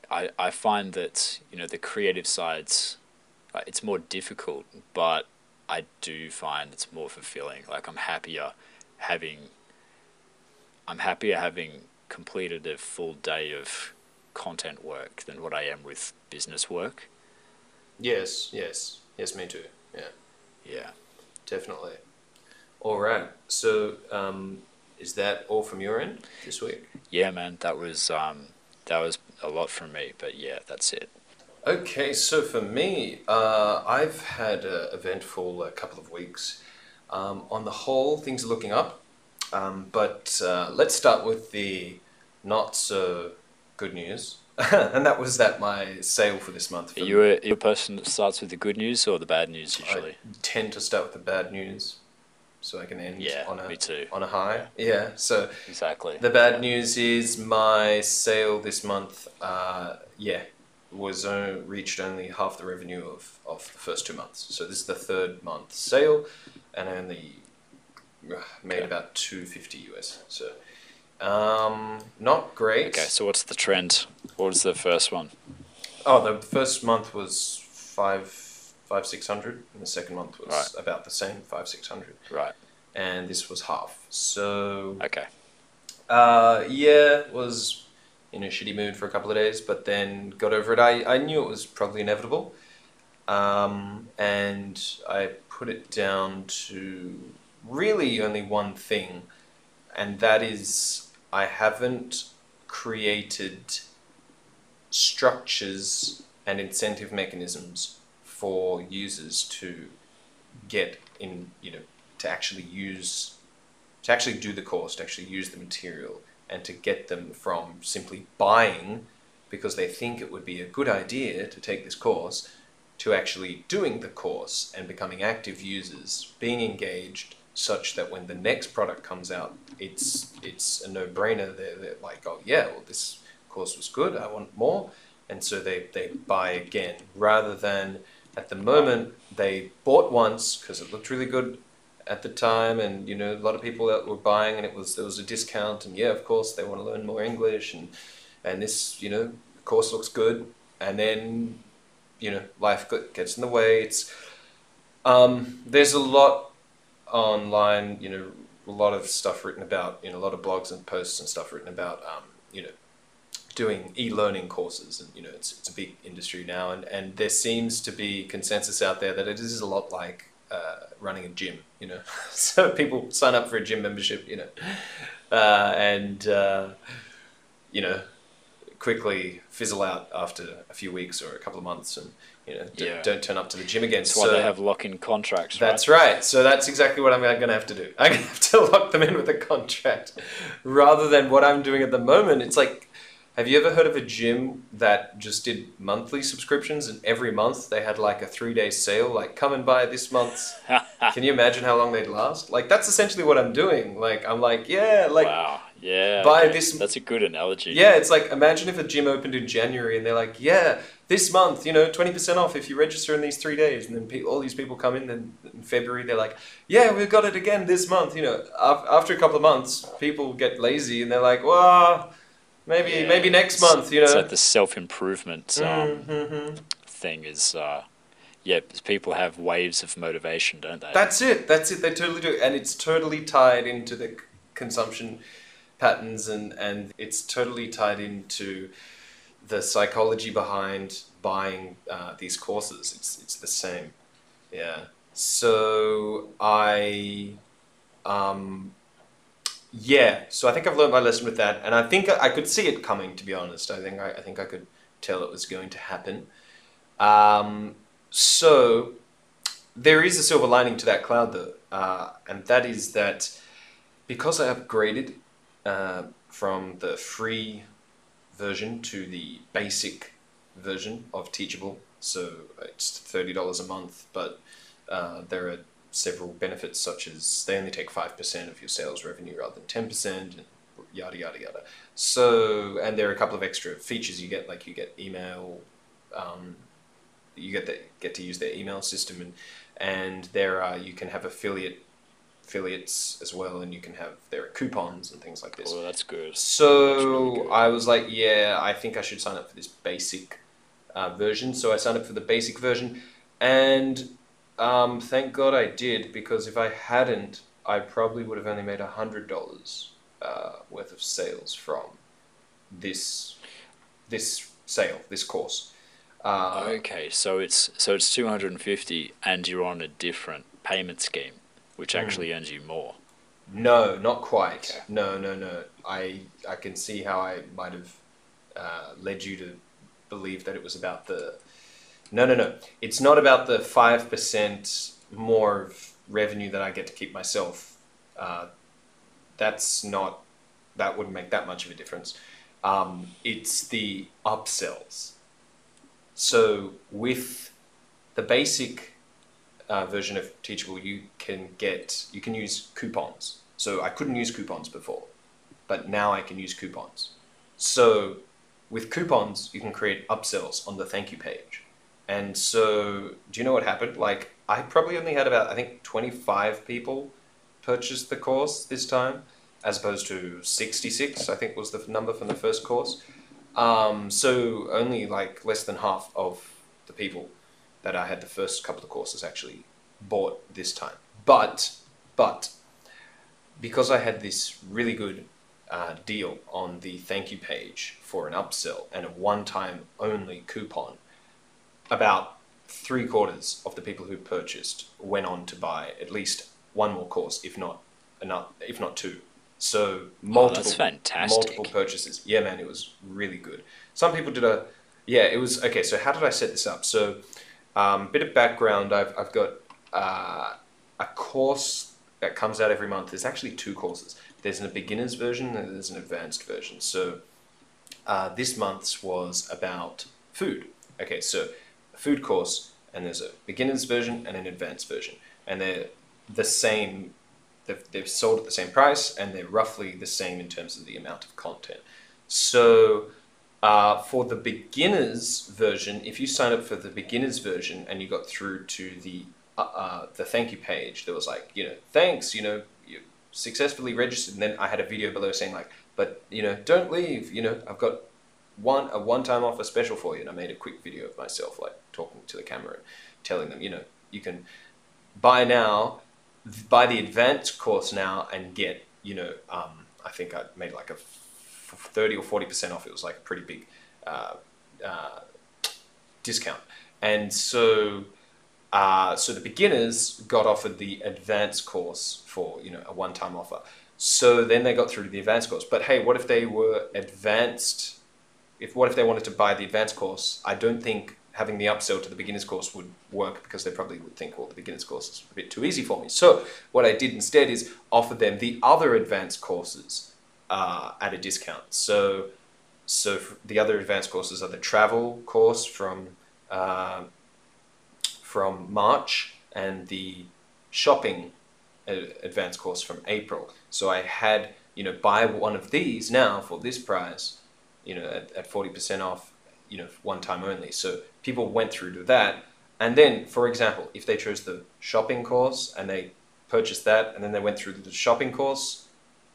I I find that you know the creative sides, uh, it's more difficult, but I do find it's more fulfilling. Like I'm happier having. I'm happier having completed a full day of content work than what I am with business work. Yes. Yes. Yes. Me too. Yeah. Yeah. Definitely. All right. So, um, is that all from your end this week? Yeah, man, that was um, that was a lot from me, but yeah, that's it. Okay. So for me, uh, I've had an eventful uh, couple of weeks. Um, on the whole, things are looking up. Um, but uh, let's start with the not so good news, (laughs) and that was that my sale for this month. Are you a, you a person that starts with the good news or the bad news usually? I tend to start with the bad news, so I can end Yeah, on a me too. on a high. Yeah. So Exactly. The bad news is my sale this month, uh, yeah, was uh, reached only half the revenue of, of the first two months. So this is the third month sale, and I only uh, made Okay. about two fifty US. So um, not great. Okay, so what's the trend? What was the first one? Oh, the first month was five five six hundred, and the second month was Right. about the same five six hundred, Right. and this was half. So Okay. Uh, yeah, was in a shitty mood for a couple of days, but then got over it. I, I knew it was probably inevitable. Um, and I put it down to really only one thing, and that is I haven't created structures and incentive mechanisms for users to get in, you know, to actually use to actually do the course, to actually use the material, and to get them from simply buying because they think it would be a good idea to take this course to actually doing the course and becoming active users, being engaged such that when the next product comes out, it's it's a no-brainer. They're, they're like, oh yeah, well this course was good, I want more, and so they, they buy again. Rather than at the moment they bought once because it looked really good at the time and you know a lot of people that were buying and it was there was a discount and yeah of course they want to learn more english and and this you know course looks good. And then you know life gets in the way. It's um, there's a lot online you know a lot of stuff written about you know a lot of blogs and posts and stuff written about um, you know doing e-learning courses and you know it's, it's a big industry now. And, and there seems to be consensus out there that it is a lot like uh, running a gym you know. (laughs) So people sign up for a gym membership you know. Uh, and uh, you know quickly fizzle out after a few weeks or a couple of months and you know d- Yeah. don't turn up to the gym again That's why they have lock-in contracts, right? that's right. So that's exactly what I'm going to have to do. I'm going (laughs) to have to lock them in with a contract rather than what I'm doing at the moment. It's like, have you ever heard of a gym that just did monthly subscriptions and every month they had like a three day sale? Like, come and buy this month's. (laughs) Can you imagine how long they'd last? Like, that's essentially what I'm doing. Like, I'm like, yeah, like, wow. Yeah. buy okay. this- That's a good analogy. yeah, it's like imagine if a gym opened in January and they're like, yeah, this month, you know, twenty percent off if you register in these three days, and then pe- all these people come in. Then in February they're like, yeah, we've got it again this month. You know, af- after a couple of months, people get lazy and they're like, well, maybe Yeah. maybe next month. You know. So the self-improvement um, Mhm. thing is, uh, yeah, people have waves of motivation, don't they? That's it. That's it. They totally do, and it's totally tied into the consumption patterns, and and it's totally tied into the psychology behind buying uh, these courses. It's it's the same. Yeah. So I, um, yeah. So I think I've learned my lesson with that, and I think I could see it coming. To be honest, I think I, I think I could tell it was going to happen. Um, so there is a silver lining to that cloud, though, uh, and that is that because I upgraded uh, from the free version to the basic version of Teachable, so it's thirty dollars a month, but uh, there are several benefits such as they only take five percent of your sales revenue rather than ten percent, and yada yada yada. So, and there are a couple of extra features you get, like you get email. Um, you get the, get to use their email system and and there are you can have affiliate affiliates as well and you can have there are coupons and things like this Oh, that's good. so That's really good. I was like, yeah, I think I should sign up for this basic uh, version. So I signed up for the basic version, and um, thank God I did because if I hadn't, I probably would have only made a hundred dollars uh, worth of sales from this this sale, this course. Uh, Okay, so it's so it's two hundred and fifty, and you're on a different payment scheme, which actually earns you more. No, not quite. Okay. No, no, no. I I can see how I might have uh, led you to believe that it was about the. No, no, no. It's not about the five percent more of revenue that I get to keep myself. Uh, that's not. That wouldn't make that much of a difference. Um, it's the upsells. So with the basic uh, version of Teachable, you can get you can use coupons. So I couldn't use coupons before, but now I can use coupons. So with coupons, you can create upsells on the thank you page. And so, do you know what happened? Like I probably only had about I think twenty five people purchase the course this time, as opposed to sixty six. I think was the number from the first course. Um, so only like less than half of the people that I had the first couple of courses actually bought this time. But, but, because I had this really good uh, deal on the thank you page for an upsell and a one time only coupon, about three quarters of the people who purchased went on to buy at least one more course, if not enough, if not two. So multiple, fantastic. multiple purchases. Yeah, man, it was really good. Some people did a, yeah, it was okay. So how did I set this up? So, um, bit of background. I've I've got uh, a course that comes out every month. There's actually two courses. There's a beginner's version and there's an advanced version. So, uh, this month's was about food. Okay, so a food course, and there's a beginner's version and an advanced version, and they're the same. They've, they've sold at the same price, and they're roughly the same in terms of the amount of content. So, uh, for the beginners version, if you sign up for the beginners version and you got through to the uh, uh, the thank you page, there was like, you know, thanks, you know, you successfully registered. And then I had a video below saying like, but you know, don't leave. You know, I've got one a one time offer special for you. And I made a quick video of myself like talking to the camera and telling them, you know, you can buy now, buy the advanced course now, and get, you know, um, I think I made like a f- thirty or forty percent off. It was like a pretty big uh, uh, discount, and so. Uh, so the beginners got offered the advanced course for you know a one-time offer. So then they got through to the advanced course. But hey, what if they were advanced? If what if they wanted to buy the advanced course? I don't think having the upsell to the beginners course would work because they probably would think, well, the beginners course is a bit too easy for me. So what I did instead is offer them the other advanced courses uh, at a discount. So so the other advanced courses are the travel course from. Uh, from March and the shopping uh, advanced course from April. So I had, you know, buy one of these now for this price, you know, at, at 40% off, you know, one time only. So people went through to that. And then, for example, if they chose the shopping course and they purchased that and then they went through the shopping course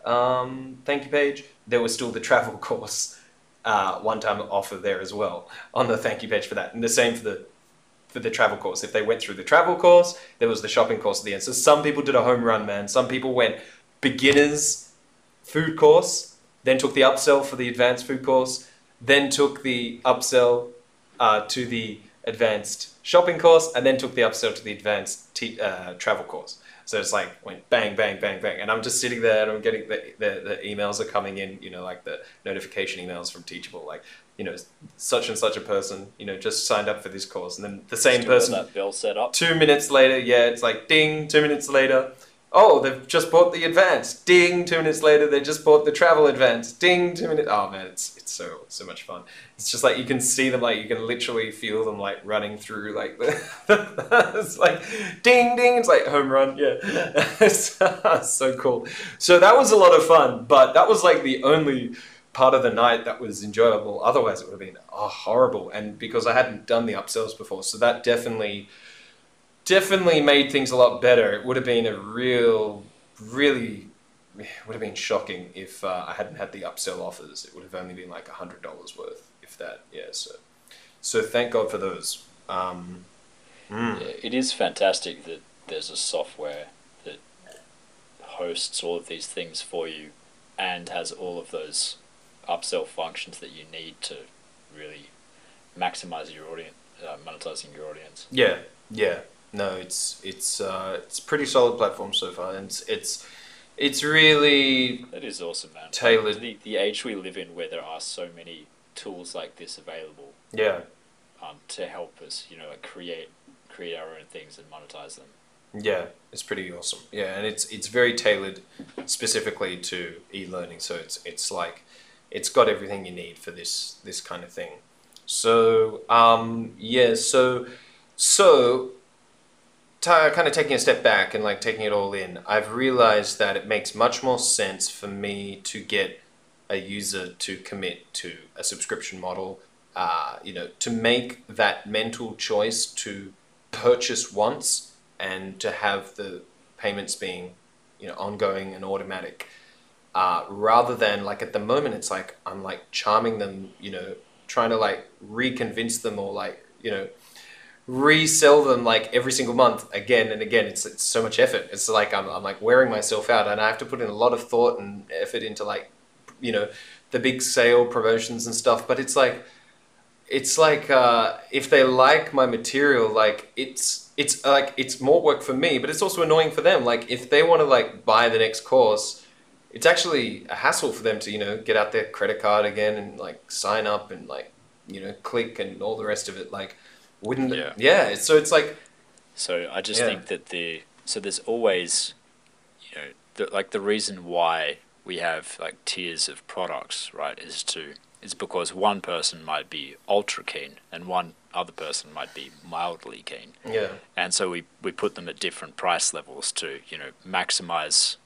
um, thank you page, there was still the travel (laughs) course uh, one time offer there as well on the thank you page for that. And the same for the for the travel course. If they went through the travel course, there was the shopping course at the end. So some people did a home run, man. Some people went beginners food course, then took the upsell for the advanced food course, then took the upsell uh, to the advanced shopping course, and then took the upsell to the advanced te- uh, travel course. So it's like went bang, bang, bang, bang, and I'm just sitting there and I'm getting the, the the emails are coming in, you know, like the notification emails from Teachable, like you know, such and such a person, you know, just signed up for this course, and then the same person that bell set up. Two minutes later, yeah, it's like ding. Two minutes later, oh, they've just bought the advance. Ding. Two minutes later, they just bought the travel advance. Ding. Two minutes. Oh man, it's it's so so much fun. It's just like you can see them, like you can literally feel them like running through like (laughs) it's like ding ding. It's like home run. Yeah, (laughs) it's so cool. So that was a lot of fun, but that was like the only part of the night that was enjoyable. Otherwise, it would have been oh, horrible. And because I hadn't done the upsells before, so that definitely, definitely made things a lot better. It would have been a real, really, would have been shocking if uh, I hadn't had the upsell offers. It would have only been like a hundred dollars worth, if that. Yeah. So, so thank God for those. Um, mm. Yeah, it is fantastic that there's a software that hosts all of these things for you and has all of those upsell functions that you need to really maximize your audience, uh, monetizing your audience. Yeah, yeah. No, it's it's uh, it's pretty solid platform so far, and it's it's, it's really That is awesome, man. Tailored. The, the age we live in, where there are so many tools like this available yeah um, to help us, you know, like create create our own things and monetize them. yeah it's pretty awesome. Yeah, and it's it's very tailored specifically to e-learning, so it's it's like it's got everything you need for this this kind of thing. So um, yeah, so so kind of taking a step back and like taking it all in, I've realized that it makes much more sense for me to get a user to commit to a subscription model. Uh, you know, to make that mental choice to purchase once and to have the payments being, you know, ongoing and automatic uh, rather than like at the moment it's like i'm like charming them you know trying to like reconvince them or like you know resell them like every single month again and again. It's, it's so much effort. It's like I'm, I'm like wearing myself out and i have to put in a lot of thought and effort into like you know the big sale promotions and stuff. But it's like it's like uh, if they like my material like it's it's like it's more work for me but it's also annoying for them. Like if they want to like buy the next course it's actually a hassle for them to you know get out their credit card again and like sign up and like you know click and all the rest of it. Like wouldn't Yeah. yeah so it's like So I just Yeah. think that the so there's always, you know, the, like the reason why we have like tiers of products, right, is to is because one person might be ultra keen and one other person might be mildly keen, yeah and so we we put them at different price levels to you know maximize,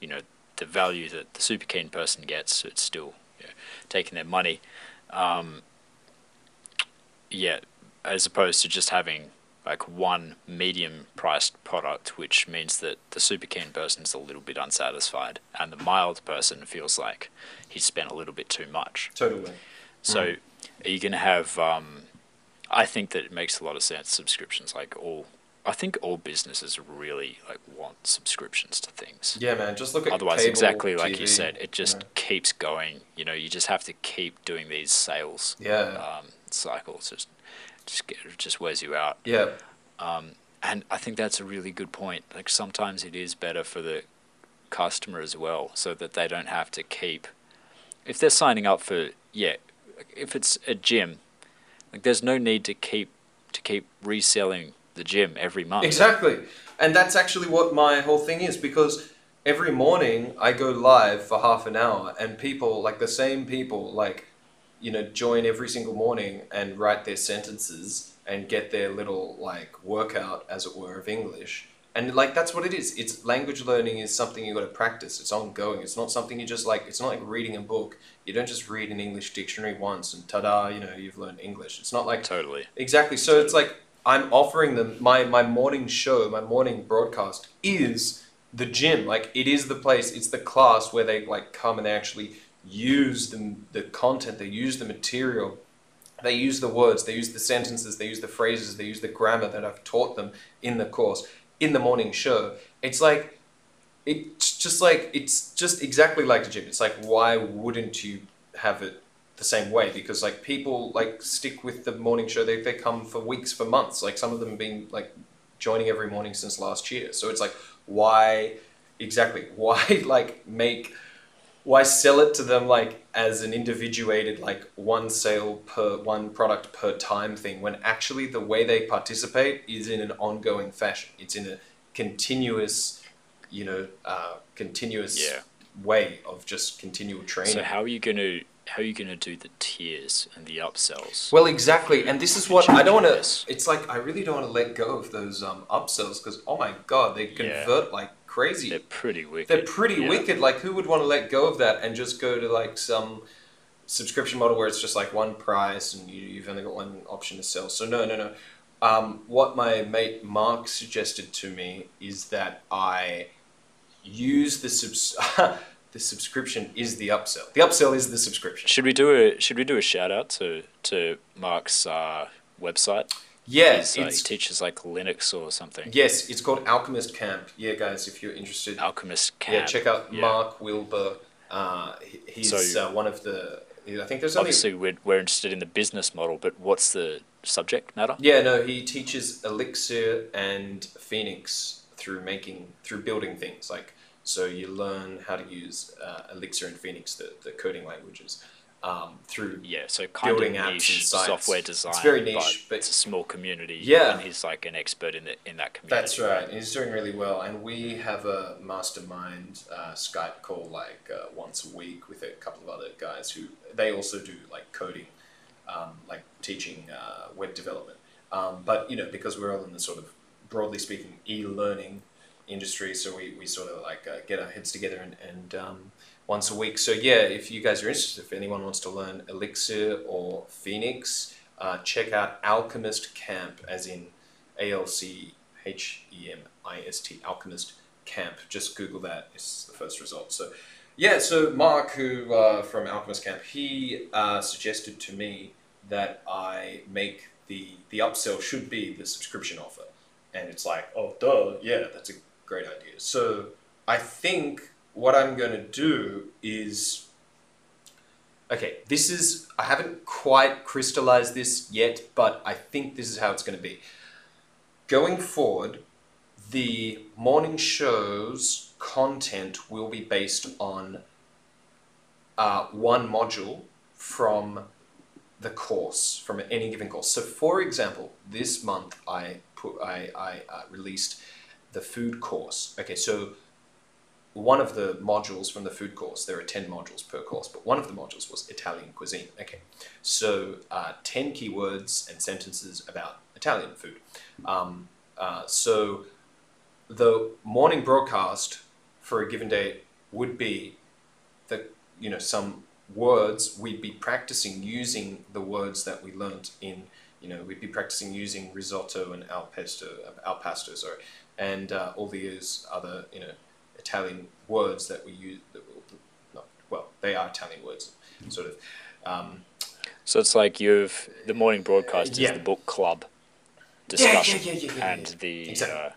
you know, the value that the super keen person gets. So it's still you know, taking their money. Um, yeah, as opposed to just having like one medium priced product, which means that the super keen person is a little bit unsatisfied and the mild person feels like he's spent a little bit too much. totally So are you going to have, um, I think that it makes a lot of sense, subscriptions, like all, I think all businesses really like want subscriptions to things. yeah man just look at Otherwise, cable exactly like you said, it just know. keeps going. You know, you just have to keep doing these sales yeah um, cycles. Just, just get, just wears you out. yeah um, And I think that's a really good point. Like sometimes it is better for the customer as well, so that they don't have to keep. If they're signing up for yeah, if it's a gym, like there's no need to keep to keep reselling the gym every month. Exactly. And that's actually what my whole thing is because every morning I go live for half an hour and people, like the same people, like, you know, join every single morning and write their sentences and get their little, like, workout, as it were, of English. And, like, that's what it is. It's language learning is something you got to practice. It's ongoing. It's not something you just, like, it's not like reading a book. You don't just read an English dictionary once and ta da, you know, you've learned English. It's not like Totally. Exactly. So it's like I'm offering them my my morning show, my morning broadcast is the gym. Like it is the place. It's the class where they like come and they actually use the the content. They use the material. They use the words. They use the sentences. They use the phrases. They use the grammar that I've taught them in the course in the morning show. It's like it's just like it's just exactly like the gym. It's like why wouldn't you have it the same way because like people like stick with the morning show. They they come for weeks, for months. Like some of them have been like joining every morning since last year. So it's like why exactly (laughs) why like make why sell it to them like as an individuated like one sale per one product per time thing when actually the way they participate is in an ongoing fashion it's in a continuous you know uh, continuous Yeah. way of just continual training So how are you gonna how are you gonna do the tiers and the upsells? well exactly and this is what i don't want to it's like i really don't want to let go of those um, upsells because oh my god they Yeah. convert like crazy They're pretty wicked. They're pretty Yeah. wicked. Like, who would want to let go of that and just go to like some subscription model where it's just like one price and you, you've only got one option to sell? So no, no, no. Um, what my mate Mark suggested to me is that I use the subs- (laughs) the subscription is the upsell. The upsell is the subscription. Should we do a should we do a shout out to to Mark's uh, website? Yeah, He's, uh, he teaches like Linux or something. yes, it's called Alchemist Camp. Yeah, guys, if you're interested, Alchemist Camp. yeah, check out Yeah. Mark Wilbur. Uh, he's So- uh, one of the. I think there's only Obviously, we're, we're interested in the business model, but what's the subject matter? Yeah, no, he teaches Elixir and Phoenix through making through building things. Like so, you learn how to use uh, Elixir and Phoenix, the, the coding languages, um, through. Yeah, so kind Building of apps niche software It's very niche, but- it's a small community. Yeah. and he's like an expert in the in that community. That's right. and He's doing really well, and we have a mastermind uh, Skype call like uh, once a week with a couple of other guys who they also do like coding, um, like teaching uh, web development. Um, but you know, because we're all in the sort of broadly speaking e-learning industry, so we, we sort of like uh, get our heads together and, and um, once a week. So yeah, if you guys are interested, if anyone wants to learn Elixir or Phoenix, uh, check out Alchemist Camp, as in A L C H E M I S T, Alchemist Camp. Just Google that; it's the first result. So yeah, so Mark, who uh, from Alchemist Camp, he uh, suggested to me that I make the the upsell should be the subscription offer, and it's like, oh, duh, yeah, that's a great idea. So I think what I'm going to do is okay. This is I haven't quite crystallized this yet, but I think this is how it's going to be. Going forward, the morning show's content will be based on uh, one module from the course from any given course. So, for example, this month I put I, I uh, released the food course. Okay, so one of the modules from the food course, there are 10 modules per course, but one of the modules was Italian cuisine. Okay, so uh, 10 keywords and sentences about Italian food. Um, uh, so the morning broadcast for a given day would be the, you know, some words we'd be practicing using the words that we learnt in you know we'd be practicing using risotto and al pesto al pasto sorry and uh, all these other you know Italian words that we use that will not well they are Italian words sort of um, So it's like you've the morning broadcast Yeah. is the book club Yeah, yeah, discussion, yeah, yeah, yeah, and the Exactly. uh,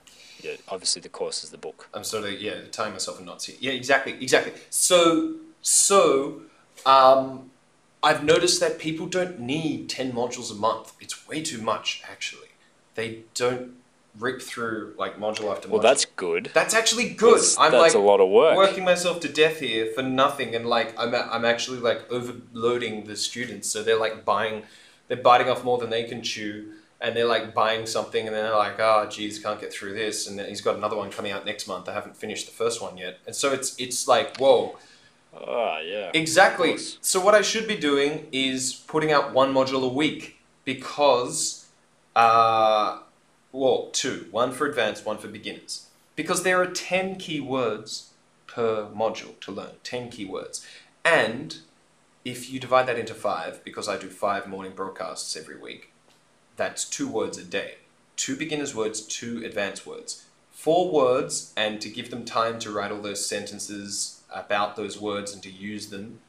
yeah, obviously the course is the book. I'm sort of yeah tying myself in knots here. Yeah, exactly, exactly. So so um, I've noticed that people don't need ten modules a month. It's way too much actually. They don't rip through like module after module. Well, that's good. that's actually good. That's, I'm that's like a lot of work. working myself to death here for nothing, and like I'm a- I'm actually like overloading the students, so they're like buying, they're biting off more than they can chew, and they're like buying something, and then they're like, oh, geez, can't get through this, and then he's got another one coming out next month. I haven't finished the first one yet, and so it's it's like whoa, Ah, yeah. exactly. So what I should be doing is putting out one module a week because, uh, well, two, one for advanced, one for beginners, because there are ten keywords per module to learn, ten keywords, and if you divide that into five, because I do five morning broadcasts every week, that's two words a day. Two beginners words, two advanced words. Four words, and to give them time to write all those sentences about those words and to use them,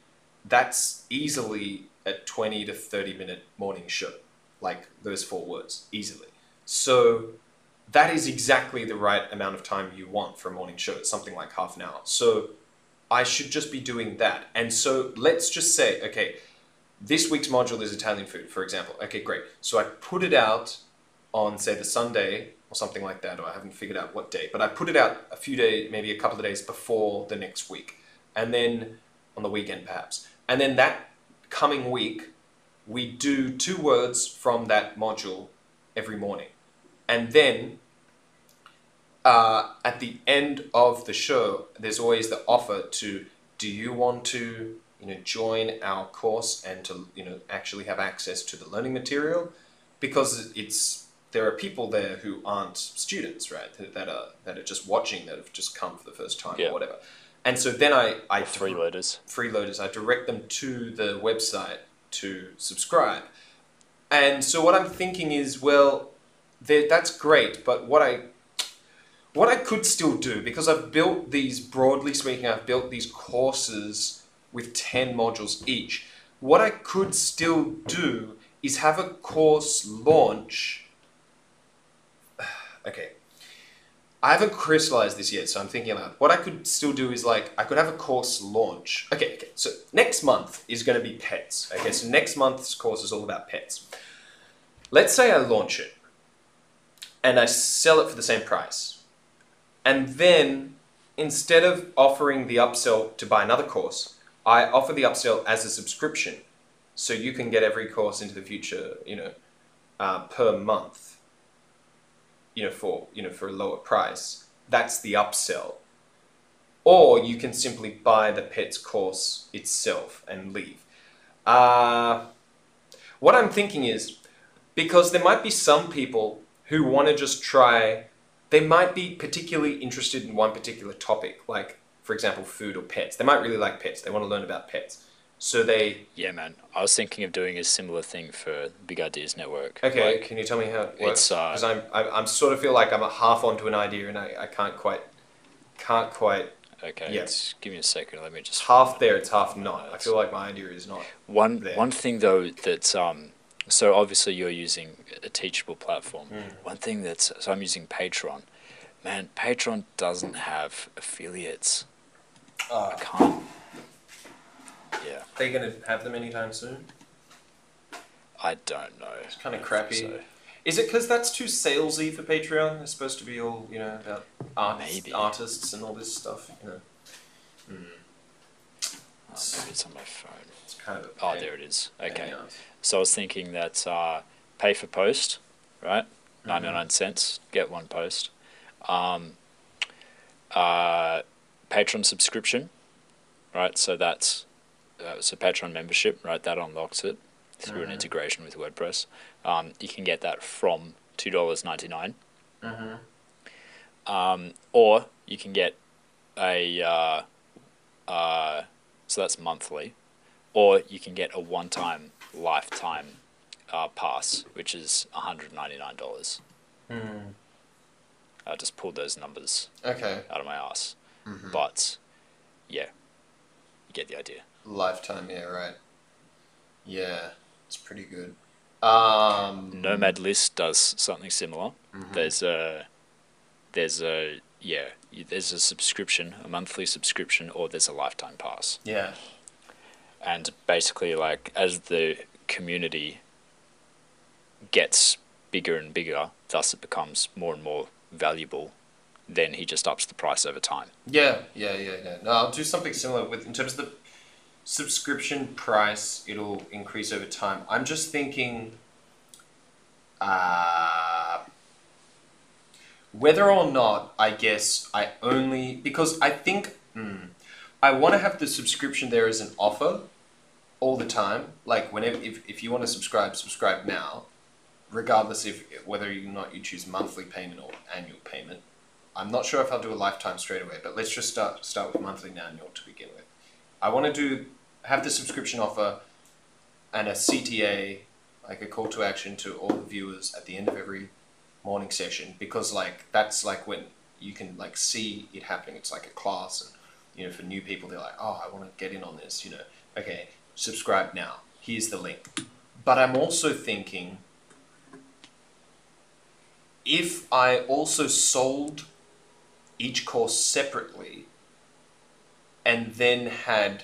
that's easily a 20 to 30 minute morning show. Like those four words, easily. So that is exactly the right amount of time you want for a morning show. It's something like half an hour. So I should just be doing that. And so let's just say, okay, this week's module is Italian food, for example. Okay, great. So I put it out on say the Sunday or something like that, or I haven't figured out what day, but I put it out a few days, maybe a couple of days before the next week, and then on the weekend perhaps, and then that coming week we do two words from that module every morning, and then uh, at the end of the show, there's always the offer to do you want to you know join our course and to you know actually have access to the learning material? Because it's there are people there who aren't students right? That, that are that are just watching that have just come for the first time Yeah. or whatever. And so then i i Freeloaders. freeloaders. I direct them to the website to subscribe. And so what i'm thinking is well that's great but what i what I could still do, because I've built these, broadly speaking, I've built these courses with 10 modules each. What I could still do is have a course launch. (sighs) Okay. I haven't crystallized this yet, so I'm thinking aloud. What I could still do is like, I could have a course launch. Okay, okay. So next month is going to be pets. Okay, so next month's course is all about pets. Let's say I launch it and I sell it for the same price. And then instead of offering the upsell to buy another course, I offer the upsell as a subscription. So you can get every course into the future, you know, uh, per month, you know, for, you know, for a lower price. That's the upsell. Or you can simply buy the pet's course itself and leave. Uh, what I'm thinking is, because there might be some people who want to just try they might be particularly interested in one particular topic like for example food or pets they might really like pets they want to learn about pets so they Yeah, man. I was thinking of doing a similar thing for Big Ideas Network. okay Like, can you tell me how it works It's, uh, because i'm I, i'm sort of feel like i'm half onto an idea and i, I can't quite can't quite okay, Yeah. give me a second. Let me just. half there it's half not i feel like my idea is not One there. one thing though that's um so obviously you're using a teachable platform. Mm. One thing that's so I'm using Patreon. Man, Patreon doesn't have affiliates. I uh, can't. Yeah, Are they gonna have them anytime soon I don't know. it's kind of crappy So, Is it because that's too salesy for Patreon? It's supposed to be all you know about art, artists and all this stuff. You know, oh, maybe it's on my phone. it's kind of. A Oh, there it is. Okay. So I was thinking that uh, pay for post, right? Mm-hmm. 99 cents, get one post. Um, uh, Patreon subscription, right? So that's uh, so Patreon membership, right? That unlocks it through an Mhm. integration with WordPress. Um, you can get that from two dollars ninety nine, Mhm. um, or you can get a uh, uh, so that's monthly, or you can get a one time lifetime uh, pass, which is one hundred ninety nine dollars. Hmm. I just pulled those numbers Okay. out of my ass, Mhm. but yeah, you get the idea. Lifetime. Yeah. Right. Yeah, it's pretty good. Um. Nomad List does something similar. mhm. There's a there's a yeah there's a subscription, a monthly subscription, or there's a lifetime pass. Yeah. And basically like as the community gets bigger and bigger thus it becomes more and more valuable then he just ups the price over time Yeah. Yeah. Yeah. Yeah. No, I'll do something similar with in terms of the subscription price. It'll increase over time. I'm just thinking. Uh, whether or not I guess I only because I think hmm, I want to have the subscription there as an offer all the time. Like whenever if, if you want to subscribe, subscribe now, regardless if whether or not you choose monthly payment or annual payment. I'm not sure if I'll do a lifetime straight away, but let's just start start with monthly and annual to begin with. I want to do have the subscription offer and a CTA, like a call to action to all the viewers at the end of every morning session because like that's like when you can like see it happening. It's like a class and you know for new people they're like, oh, I want to get in on this. You know, okay, subscribe now. Here's the link. But I'm also thinking if I also sold each course separately and then had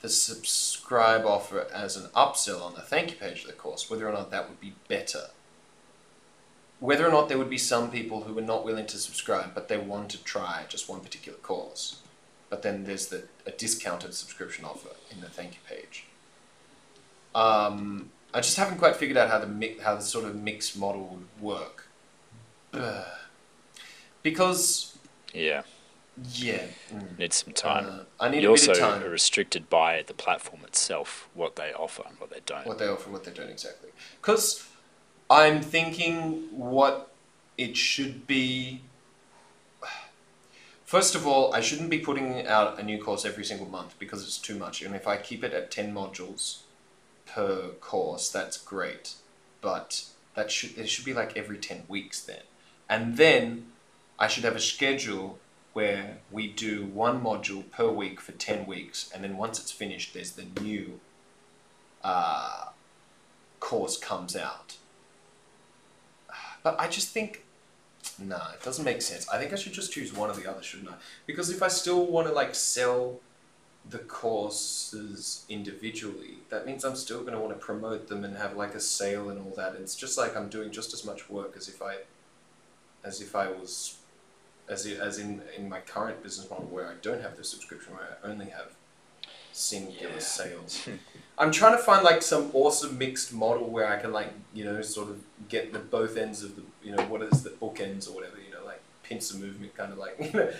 the subscribe offer as an upsell on the thank you page of the course, whether or not that would be better. Whether or not there would be some people who were not willing to subscribe, but they want to try just one particular course. But then there's the a discounted subscription offer in the thank you page. Um, I just haven't quite figured out how the mi- how the sort of mixed model would work. Because Yeah, yeah, mm, need some time. uh, I need you a bit also of time. are restricted by the platform itself, what they offer and what they don't. what they offer, and what they don't exactly. Because I'm thinking what it should be. First of all, I shouldn't be putting out a new course every single month because it's too much. And if I keep it at ten modules per course, that's great. But that should it should be like every ten weeks then, and then I should have a schedule where we do one module per week for ten weeks, and then once it's finished, there's the new uh, course comes out. But I just think, nah, it doesn't make sense. I think I should just choose one or the other, shouldn't I? Because if I still want to like sell the courses individually, that means I'm still going to want to promote them and have like a sale and all that. It's just like I'm doing just as much work as if I, as if I was, as as in in my current business model where I don't have the subscription, where I only have singular Yeah. sales. (laughs) I'm trying to find like some awesome mixed model where I can like you know sort of get the both ends of the you know what is the bookends or whatever you know like pincer movement kind of like (laughs) you know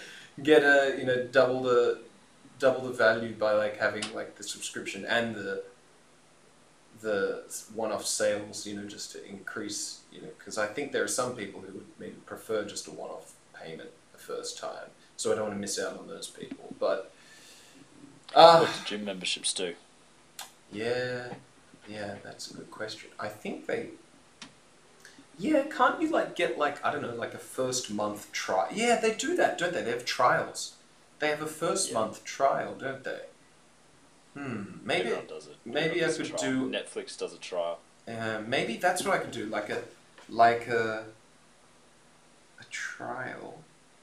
get a you know double the double the value by like having like the subscription and the the one-off sales you know just to increase you know because I think there are some people who would maybe prefer just a one-off payment the first time so I don't want to miss out on those people but uh, what do gym memberships do? yeah, yeah, that's a good question. I think they. Yeah, can't you like get like I don't know like a first month trial? Yeah, they do that, don't they? They have trials. They have a first Yeah. month trial, don't they? Hmm. Maybe. Everyone does it. maybe I could do- Netflix does a trial. Uh, maybe that's what I could do. Like a, like a. A trial,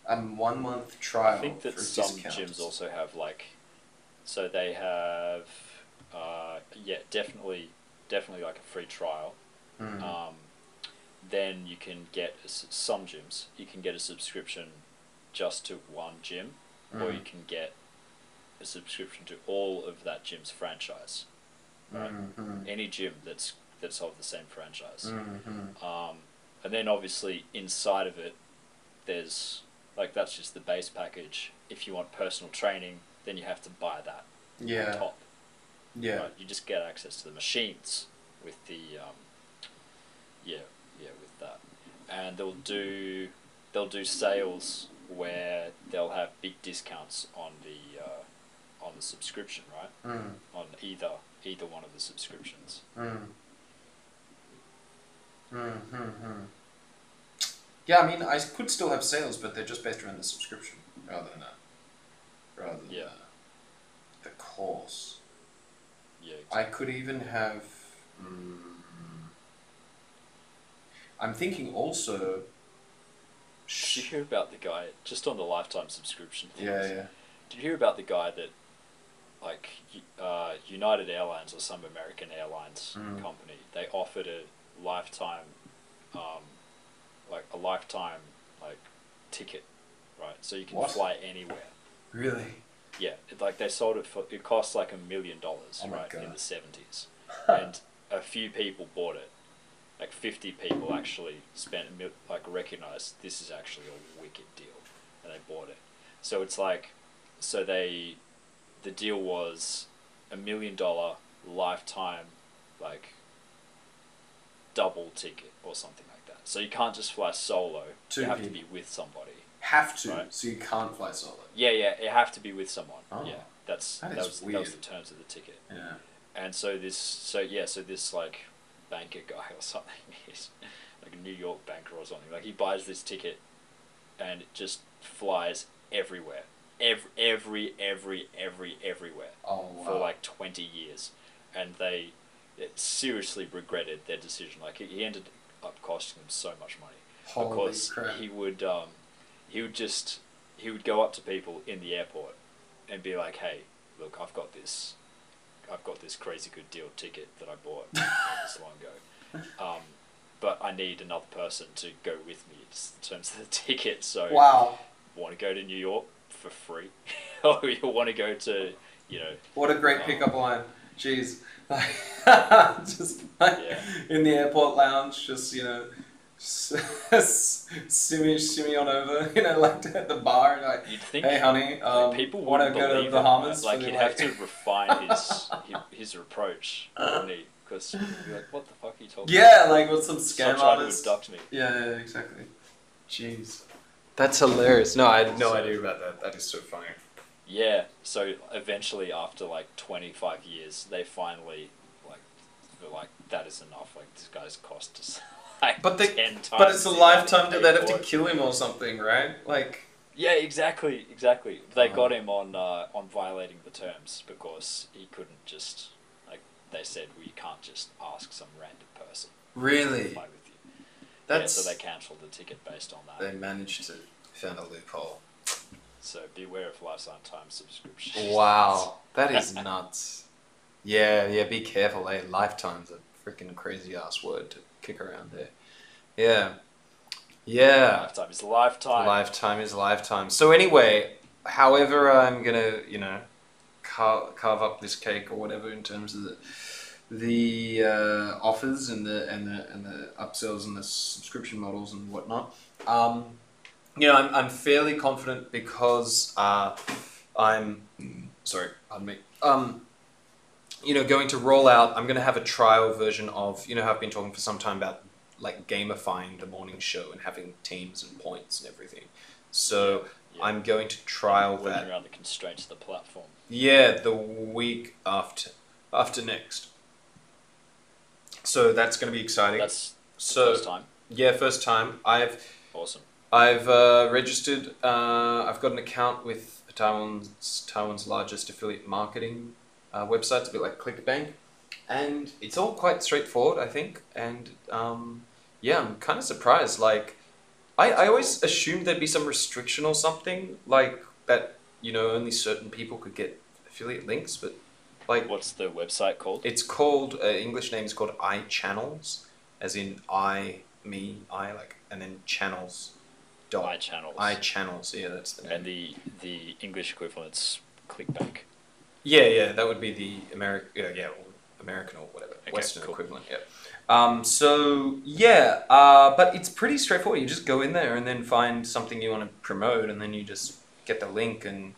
a one month trial. I think that some discounts. gyms also have like, so they have, uh, yeah, definitely, definitely like a free trial. Hmm. Um, then you can get some gyms. You can get a subscription just to one gym, or you Mm. can get a subscription to all of that gym's franchise. right. Mhm. Any gym that's that's of the same franchise. Mhm. Um, and then obviously inside of it, there's like that's just the base package. If you want personal training, then you have to buy that on Yeah. top. Yeah. Right? You just get access to the machines with the um, yeah yeah with that, and they'll do they'll do sales where they'll have big discounts on the uh, on the subscription, right? Mm. On either either one of the subscriptions. Mm. Mm-hmm. Yeah, I mean, I could still have sales, but they're just based around the subscription rather than a, rather than Yeah. the, course. Yeah. I could even have. Mm, I'm thinking also. Did you hear about the guy just on the lifetime subscription? Things, Yeah, yeah. Did you hear about the guy that, like, uh, United Airlines or some American Airlines Mm. company, they offered a lifetime, um, like a lifetime like ticket, right? So you can What? fly anywhere. Really? Yeah, it, like they sold it for it cost like a million dollars, Oh my right, in God. the seventies, (laughs) and a few people bought it. Like fifty people actually spent a mil- like recognized this is actually a wicked deal, and they bought it. So it's like, so they, the deal was a million dollar lifetime, like. Double ticket or something like that. So you can't just fly solo. Two you have to people. be with somebody. Have to, Right. so you can't fly solo. Yeah, yeah, you have to be with someone. Oh. Yeah, that's That that, is was that was the terms of the ticket. Yeah. And so this, so yeah, so this like banker guy (laughs) or something, he's like a New York banker or something. Like he buys this ticket, and it just flies everywhere, every every every every everywhere Oh wow. for like twenty years, and they it seriously regretted their decision. Like he ended up costing them so much money Holy because crap. he would um, he would just he would go up to people in the airport and be like, "Hey, look, I've got this," I've got this crazy good deal ticket that I bought not this long ago. (laughs) Um, but I need another person to go with me in terms of the (laughs) ticket. So Wow. want to go to New York for free, (laughs) or you want to go to you know What a great pickup line. Jeez. Just like Yeah. in the airport lounge, just, you know, simmy, simmy on over, (laughs) you know, like at the bar, and like, you'd think hey, honey, um, people want to go to the Bahamas? Like for the, he'd have to refine his (laughs) his, his approach, wouldn't he? Because you'd be like, what the fuck are you talking? Yeah, like with some Stop scam trying to abduct me. Yeah, yeah, exactly. Jeez. That's hilarious. No, I had no So- idea about that. That is so funny. Yeah, so eventually, after like 25 years, they finally, like, they're like, that is enough. Like, this guy's cost us like But they- 10 times. But it's a lifetime. he Did paid they have to kill him or something, right? Like, Yeah, exactly, exactly. They Oh. got him on uh, on violating the terms because he couldn't just, like, they said, you can't just ask some random person to really? with you. That's. yeah, so they cancelled the ticket based on that. They managed to found a loophole. So beware of lifetime time subscriptions. Wow, (laughs) that is nuts. Yeah, yeah. Be careful. Eh? Lifetime's a freaking crazy ass word to kick around there. Yeah, yeah. Lifetime is lifetime. Lifetime is lifetime. So anyway, however I'm gonna, you know, carve, carve up this cake or whatever in terms of the the uh, offers and the and the and the upsells and the subscription models and whatnot. Um, you know, I'm, I'm fairly confident because uh, I'm sorry, pardon me. Um, you know, going to roll out. I'm going to have a trial version of. You know, how I've been talking for some time about like gamifying the morning show and having teams and points and everything. So Yeah. I'm going to trial Working that. around the constraints of the platform. Yeah, the week after after next. So that's going to be exciting. That's so first time. yeah, first time. I've Awesome. I've uh, registered. Uh, I've got an account with Taiwan's Taiwan's largest affiliate marketing uh, website. It's a bit like ClickBank, and it's all quite straightforward, I think. And um, yeah, I'm kind of surprised. Like, I, I always assumed there'd be some restriction or something like that. You know, only certain people could get affiliate links, but like What's the website called? it's called uh, English name is called iChannels, as in I me I like and then channels. Dot My channels. iChannels. Yeah, that's the name. and the the English equivalent's ClickBank. Yeah, yeah, that would be the American. Yeah, yeah, or American or whatever Okay, Western cool. equivalent. Yeah. Um, so yeah, uh, but it's pretty straightforward. You just go in there and then find something you want to promote, and then you just get the link, and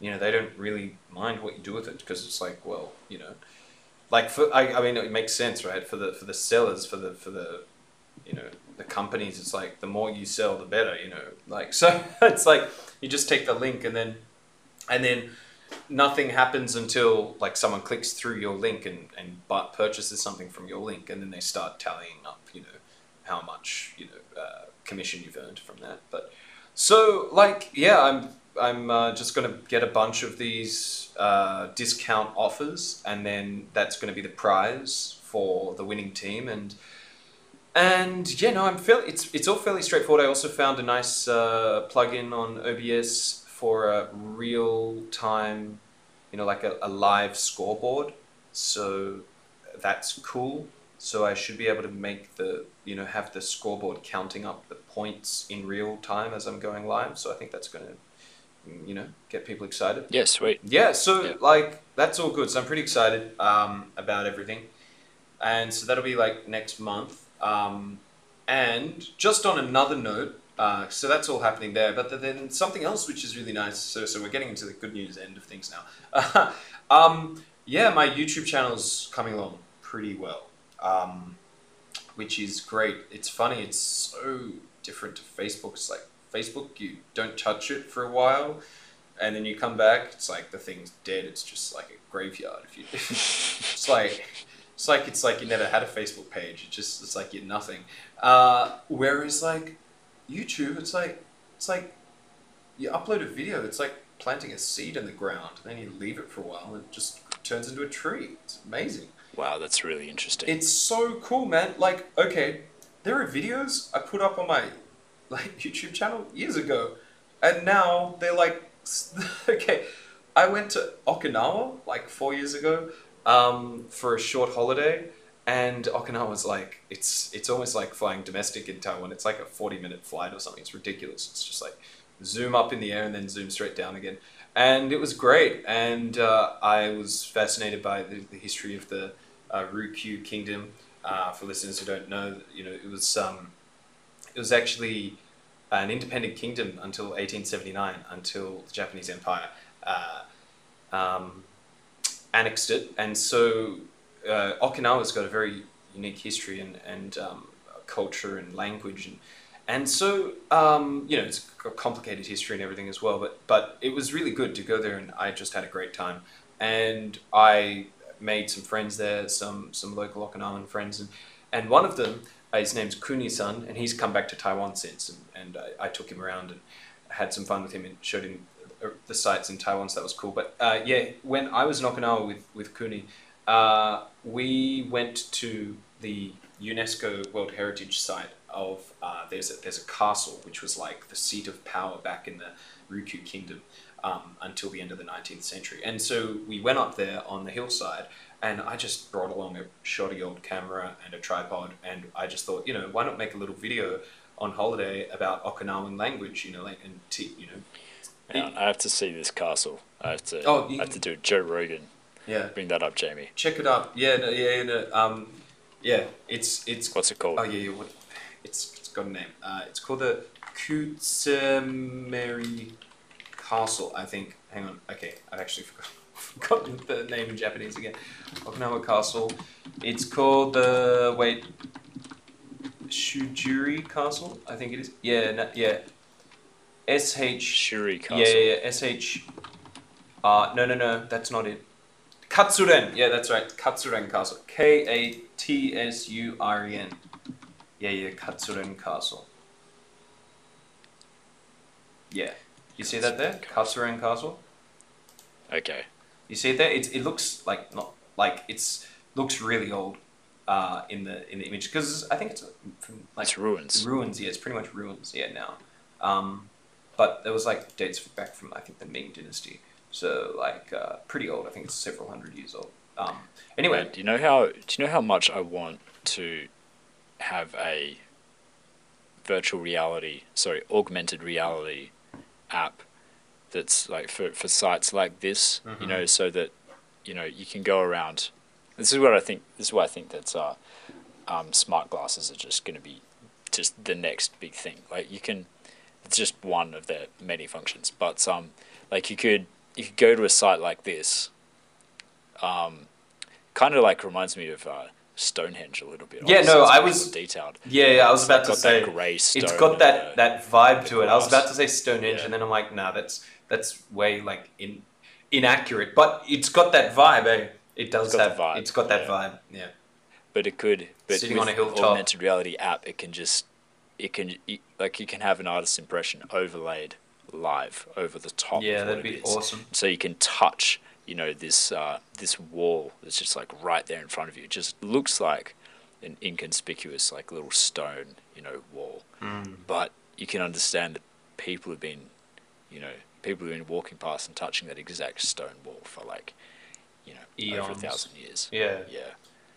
you know they don't really mind what you do with it because it's like, well, you know, like for I, I mean, it makes sense, right? For the for the sellers, for the for the you know the companies, it's like the more you sell, the better, you know. Like (laughs) so, it's like you just take the link and then and then nothing happens until like someone clicks through your link and and purchases something from your link, and then they start tallying up, you know, how much you know uh, commission you've earned from that. But so like yeah, I'm I'm uh, just gonna get a bunch of these uh, discount offers, and then that's gonna be the prize for the winning team, and and yeah, no, I'm fairly. It's it's all fairly straightforward. I also found a nice uh, plugin on OBS for a real time, you know, like a, a live scoreboard. So that's cool. So I should be able to make the you know have the scoreboard counting up the points in real time as I'm going live. So I think that's going to you know get people excited. Yeah, sweet. Yeah, so Yeah. like that's all good. So I'm pretty excited um, about everything, and so that'll be like next month. Um, and just on another note, uh, so that's all happening there. But then something else which is really nice. So so we're getting into the good news end of things now. (laughs) um, yeah, my YouTube channel's coming along pretty well, um, which is great. It's funny. It's so different to Facebook. It's like Facebook, you don't touch it for a while and then you come back, it's like the thing's dead. It's just like a graveyard. If you, (laughs) it's like, it's like it's like you never had a Facebook page. It just it's like you're nothing. Uh, whereas like YouTube, it's like it's like you upload a video. It's like planting a seed in the ground. and Then you leave it for a while, and it just turns into a tree. It's amazing. Wow, that's really interesting. It's so cool, man. Like, okay, there are videos I put up on my like (laughs) YouTube channel years ago, and now they're like, (laughs) okay, I went to Okinawa like four years ago, um, for a short holiday, and Okinawa was like it's it's almost like flying domestic in Taiwan. It's like a forty minute flight or something. It's ridiculous. It's just like zoom up in the air and then zoom straight down again, and it was great. And uh, I was fascinated by the, the history of the uh, Ryukyu Kingdom. Uh, for listeners who don't know, you know it was um, it was actually an independent kingdom until 1879, until the Japanese Empire uh, um, annexed it, and so uh, Okinawa's got a very unique history and and um, culture and language and and so um, you know it's a complicated history and everything as well. But but it was really good to go there, and I just had a great time, and I made some friends there, some some local Okinawan friends, and and one of them. Uh, his name's Kuni-san, and he's come back to Taiwan since, and, and I, I took him around and had some fun with him and showed him the sites in Taiwan, so that was cool. But uh, yeah, when I was in Okinawa with, with Kuni, uh, we went to the UNESCO World Heritage Site of uh, there's a, there's a castle which was like the seat of power back in the Ryukyu Kingdom um, until the end of the 19th century. And so we went up there on the hillside, and I just brought along a shoddy old camera and a tripod, and I just thought, you know, why not make a little video on holiday about Okinawan language, you know, like and t- you know, I have to see this castle. I have to. Oh, you- I have to do it. Joe Rogan. Yeah. Bring that up, Jamie. check it out. Yeah, no, yeah, no, um, yeah. It's it's What's it called? oh yeah, yeah what, it's it's got a name. Uh, it's called the Kutsemeri Castle, I think. Hang on. Okay, I've actually forgot, (laughs) forgotten the name in Japanese again. Okinawa Castle. It's called the wait. Shujuri Castle, I think it is. Yeah, no, yeah. S H Shuri Castle. yeah, yeah, yeah. S H. Uh, no, no, no, that's not it. Katsuren. Yeah, that's right. Katsuren Castle. K A T S U R E N. Yeah, yeah, Katsuren Castle. Yeah. You see that there? Katsuren Castle. Okay. You see it there? It, it looks like not like it's looks really old uh, in the in the image because I think it's from like It's ruins. ruins. Yeah, it's pretty much ruins. Yeah, now. Um, but there was like dates back from I think the Ming Dynasty, so like uh, pretty old. I think it's several hundred years old. Um, anyway, Man, do you know how? Do you know how much I want to have a virtual reality, sorry, augmented reality app that's like for for sites like this. You Mhm. know, so that you know you can go around. This is what I think. This is why I think that uh, um, smart glasses are just going to be just the next big thing. Like you can, it's just one of their many functions. But um, like you could you could go to a site like this. Um, kind of like reminds me of uh, Stonehenge a little bit. Yeah, Obviously, no, I was- detailed. yeah, yeah, I was about to say stone. it's got that that vibe to it. I was about to say Stonehenge, Yeah. and then I'm like, nah, that's that's way like in inaccurate. But it's got that vibe, eh? It does It's have vibe, It's got that yeah. vibe. Yeah. but it could. But Sitting with on a hilltop. augmented reality app, it can just it can it, like you can have an artist's impression overlaid live over the top. Yeah, that'd be awesome. So you can touch, you know, this uh, this wall that's just like right there in front of you. It just looks like an inconspicuous like little stone, you know, wall. Mm. But you can understand that people have been, you know, people have been walking past and touching that exact stone wall for like, you know, over a thousand years. Yeah. Yeah.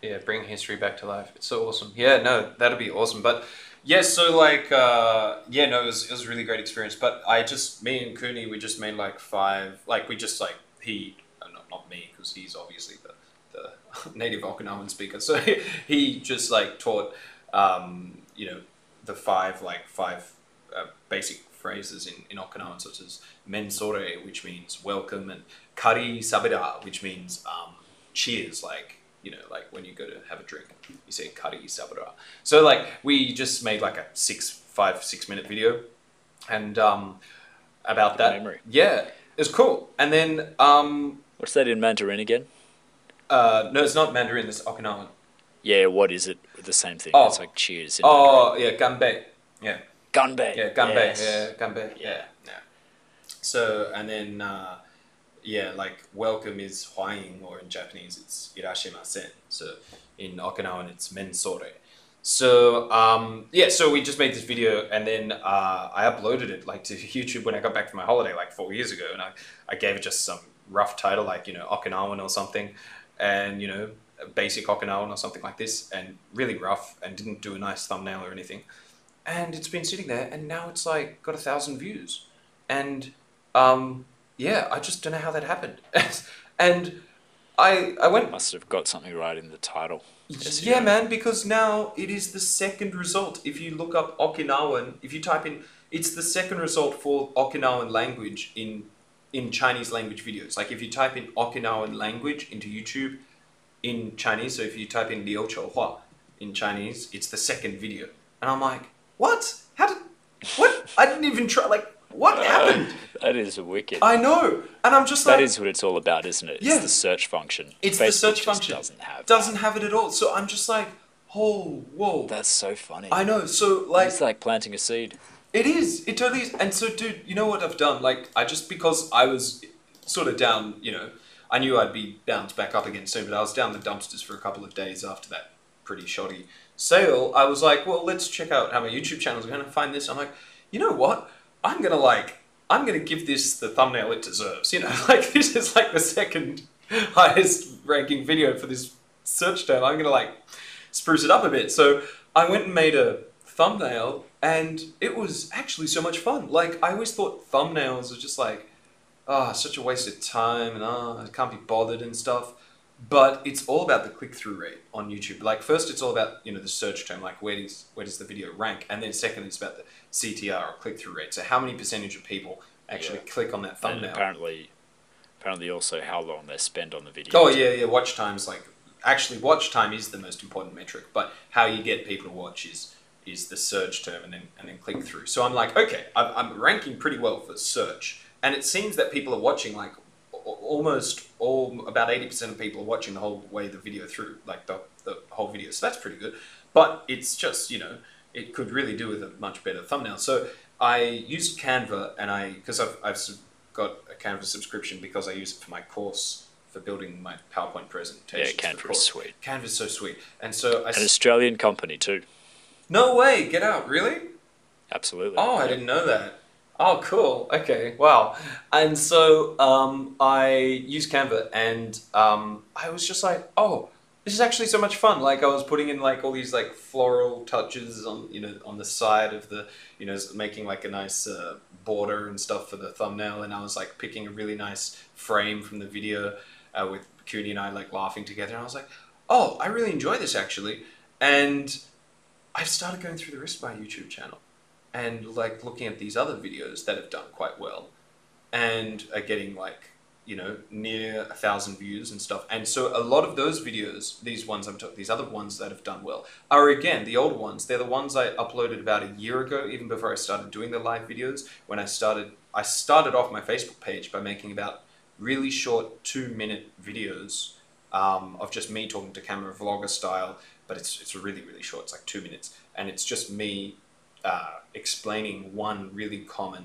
Yeah, bring history back to life. It's so awesome. Yeah, no, that'd be awesome. But yeah, so like, uh, yeah, no, it was, it was a really great experience. But I just, me and Kuni, we just made like five, like we just like he, uh, not not me, because he's obviously the the (laughs) native Okinawan speaker. So (laughs) he just like taught, um, you know, the five like five uh, basic phrases in in Okinawan, such as mensore, which means welcome, and kari sabeda, which means um, cheers, like you know, like when you go to have a drink, you say kari sabeda. So like we just made like a six, five, six minute video, and um, about Good that. memory. Yeah, it was cool. And then um, What's that in Mandarin again? uh, no, it's not Mandarin. It's Okinawan. Yeah, what is it? The same thing. Oh. It's like cheers. Oh yeah, ganbei. Yeah. Mandarin. Ganbei. Yeah, ganbei. Yes. Yeah, ganbei. Yeah, yeah. So and then uh, yeah, like welcome is huayin, or in Japanese it's irashimasen. So in Okinawan it's mensore. So um, yeah, so we just made this video and then uh, I uploaded it like to (laughs) YouTube when I got back from my holiday like four years ago, and I, I gave it just some rough title like you know Okinawan or something, and you know, basic Okinawan or something like this, and really rough, and didn't do a nice thumbnail or anything. And it's been sitting there, and now it's like got a thousand views, and um, yeah, I just don't know how that happened. (laughs) and I I went Must have got something right in the title. Yeah, yeah. man, because now it is the second result. If you look up Okinawan, if you type in, it's the second result for Okinawan language in in Chinese language videos. Like if you type in Okinawan language into YouTube in Chinese, so if you type in Liu Hua in Chinese, it's the second video. And I'm like, what? How did, what? I didn't even try, like, what uh, happened? That is wicked. I know. And I'm just like, that is what it's all about, isn't it? It's Yeah. the search function. It's the Facebook search just function. Doesn't have. doesn't have it at all. So I'm just like, oh, whoa. That's so funny. I know. So like, it's like planting a seed. It is. It totally is. And so, dude, you know what I've done? Like, I just because I was sort of down, you know, I knew I'd be bounced back up again soon, but I was down the dumpsters for a couple of days after that pretty shoddy sale. I was like, well, let's check out how my YouTube channels are going to find this. I'm like, you know what? I'm gonna like, I'm gonna give this the thumbnail it deserves. You know, (laughs) like this is like the second (laughs) highest ranking video for this search term. I'm gonna like spruce it up a bit. So I went and made a thumbnail, and it was actually so much fun. Like I always thought thumbnails are just like, ah, such a waste of time, and ah, I can't be bothered and stuff. But it's all about the click through rate on YouTube. Like first, it's all about you know the search term, like where does where does the video rank, and then second, it's about the CTR or click through rate. So how many percentage of people actually click on that And thumbnail? apparently, apparently also how long they spend on the video. Oh yeah, yeah. Watch times like actually watch time is the most important metric, but how you get people to watch is is the search term and then and then click through. So I'm like, okay, I'm, I'm ranking pretty well for search, and it seems that people are watching like almost all about eighty percent of people are watching the whole way the video through, like the the whole video. So that's pretty good. But it's just you know it could really do with a much better thumbnail. So I used Canva and I because I've I've got a Canva subscription because I use it for my course for building my PowerPoint yeah, presentations. for the Canva is sweet. Canva's so sweet, and so I An Australian company too. no way, get out, really? Absolutely. Oh, I didn't know that. Oh, cool. Okay, wow. And so um, I used Canva, and um, I was just like, oh, this is actually so much fun. Like I was putting in like all these like floral touches on you know on the side of the you know making like a nice uh, border and stuff for the thumbnail, and I was like picking a really nice frame from the video uh, with Kuni and I like laughing together, and I was like, oh, I really enjoy this actually, and I started going through the rest of my YouTube channel and like looking at these other videos that have done quite well and are getting like you know near a thousand views and stuff. And so a lot of those videos these ones i'm talking these other ones that have done well are again the old ones. They're the ones i uploaded about a year ago even before i started doing the live videos when i started i started off my facebook page by making about really short two minute videos um, of just me talking to camera vlogger style but it's, it's really really short. It's like two minutes. And it's just me uh, explaining one really common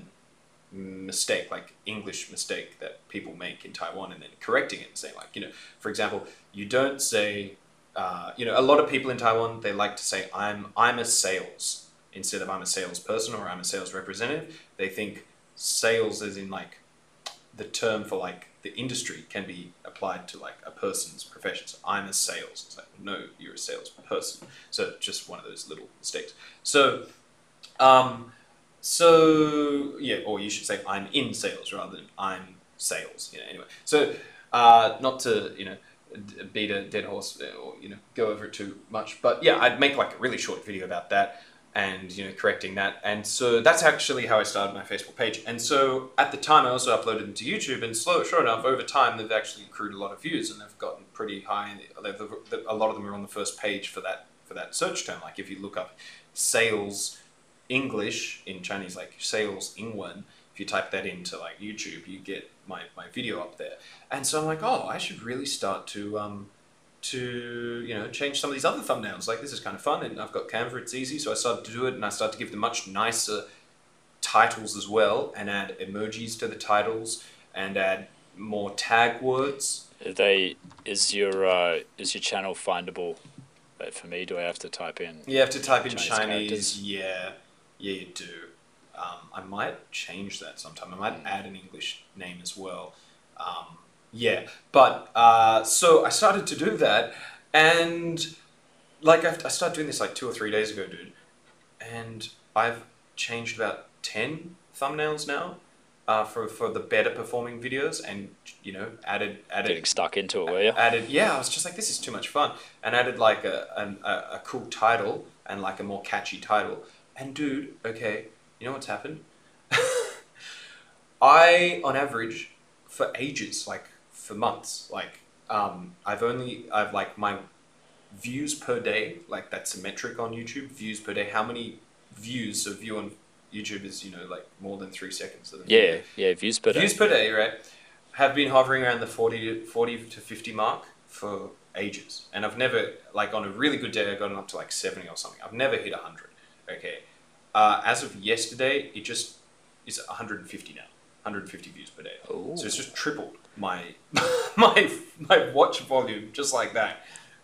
mistake, like English mistake that people make in Taiwan, and then correcting it and saying, like, you know, for example, you don't say, uh, you know, a lot of people in Taiwan they like to say, "I'm I'm a sales" instead of "I'm a salesperson" or "I'm a sales representative." They think sales as in like the term for like the industry can be applied to like a person's profession. So I'm a sales. It's like no, you're a salesperson. So just one of those little mistakes. So, um, so yeah, or you should say I'm in sales rather than I'm sales. You know, anyway. So uh, not to you know beat a dead horse or you know go over it too much, but yeah, I'd make like a really short video about that and you know correcting that and so that's actually how i started my facebook page and so at the time i also uploaded them to youtube and slow sure enough over time they've actually accrued a lot of views and they've gotten pretty high they've, a lot of them are on the first page for that for that search term like if you look up sales english in chinese like sales ingwen if you type that into like youtube you get my, my video up there and so i'm like oh i should really start to um, to you know change some of these other thumbnails. Like this is kind of fun, and I've got Canva. It's easy, so I started to do it, and I started to give them much nicer titles as well, and add emojis to the titles, and add more tag words. Are they is your uh, is your channel findable? Like for me, do I have to type in? You have to type in Chinese Chinese. Yeah, yeah, you do. Um, I might change that sometime. I might Mm. add an English name as well. Um, Yeah, but uh, so I started to do that, and like I, I started doing this like two or three days ago, dude, and I've changed about ten thumbnails now uh, for for the better performing videos, and you know added added Getting stuck into it, were you? added yeah i was just like this is too much fun and added like a, an, a, a cool title and like a more catchy title and dude okay you know what's happened (laughs) i on average for ages like for months like um, i've only i've like my views per day like that's a metric on youtube views per day how many views so view on youtube is you know like more than three seconds of the Yeah, yeah, views per day. views per day, right, have been hovering around the 40 to, 40 to 50 mark for ages. And I've never, like on a really good day, I've gotten up to like 70 or something. I've never hit 100. Okay. Uh, as of yesterday, it just is 150 now. 150 views per day. Ooh. So it's just tripled my (laughs) my my watch volume just like that.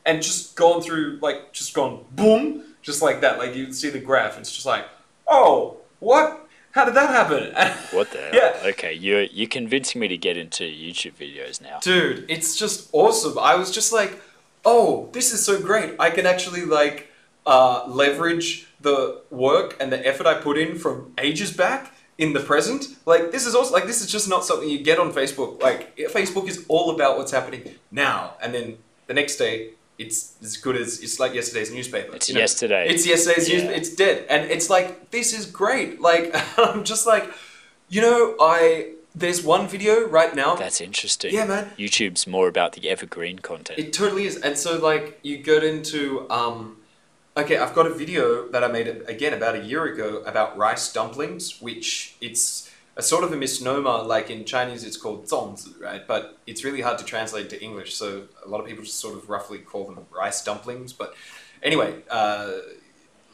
And just gone through like just gone boom, just like that. Like you can see the graph, it's just like, oh, what? How did that happen? (laughs) What the hell? Yeah. Okay, you're you're convincing me to get into YouTube videos now. Dude, it's just awesome. I was just like, oh, this is so great. I can actually like uh, leverage the work and the effort I put in from ages back in the present. Like this is also like this is just not something you get on Facebook. Like Facebook is all about what's happening now, and then the next day it's as good as it's like yesterday's newspaper. It's you know? yesterday. It's yesterday's Yeah. news. It's dead, and it's like this is great. Like (laughs) I'm just like, you know, I there's one video right now. That's interesting. Yeah, man. YouTube's more about the evergreen content. It totally is. And so like you go into um okay, I've got a video that I made again about a year ago about rice dumplings, which it's a sort of a misnomer. Like in Chinese, it's called zongzi, right? But it's really hard to translate to English, so a lot of people just sort of roughly call them rice dumplings. But anyway, uh,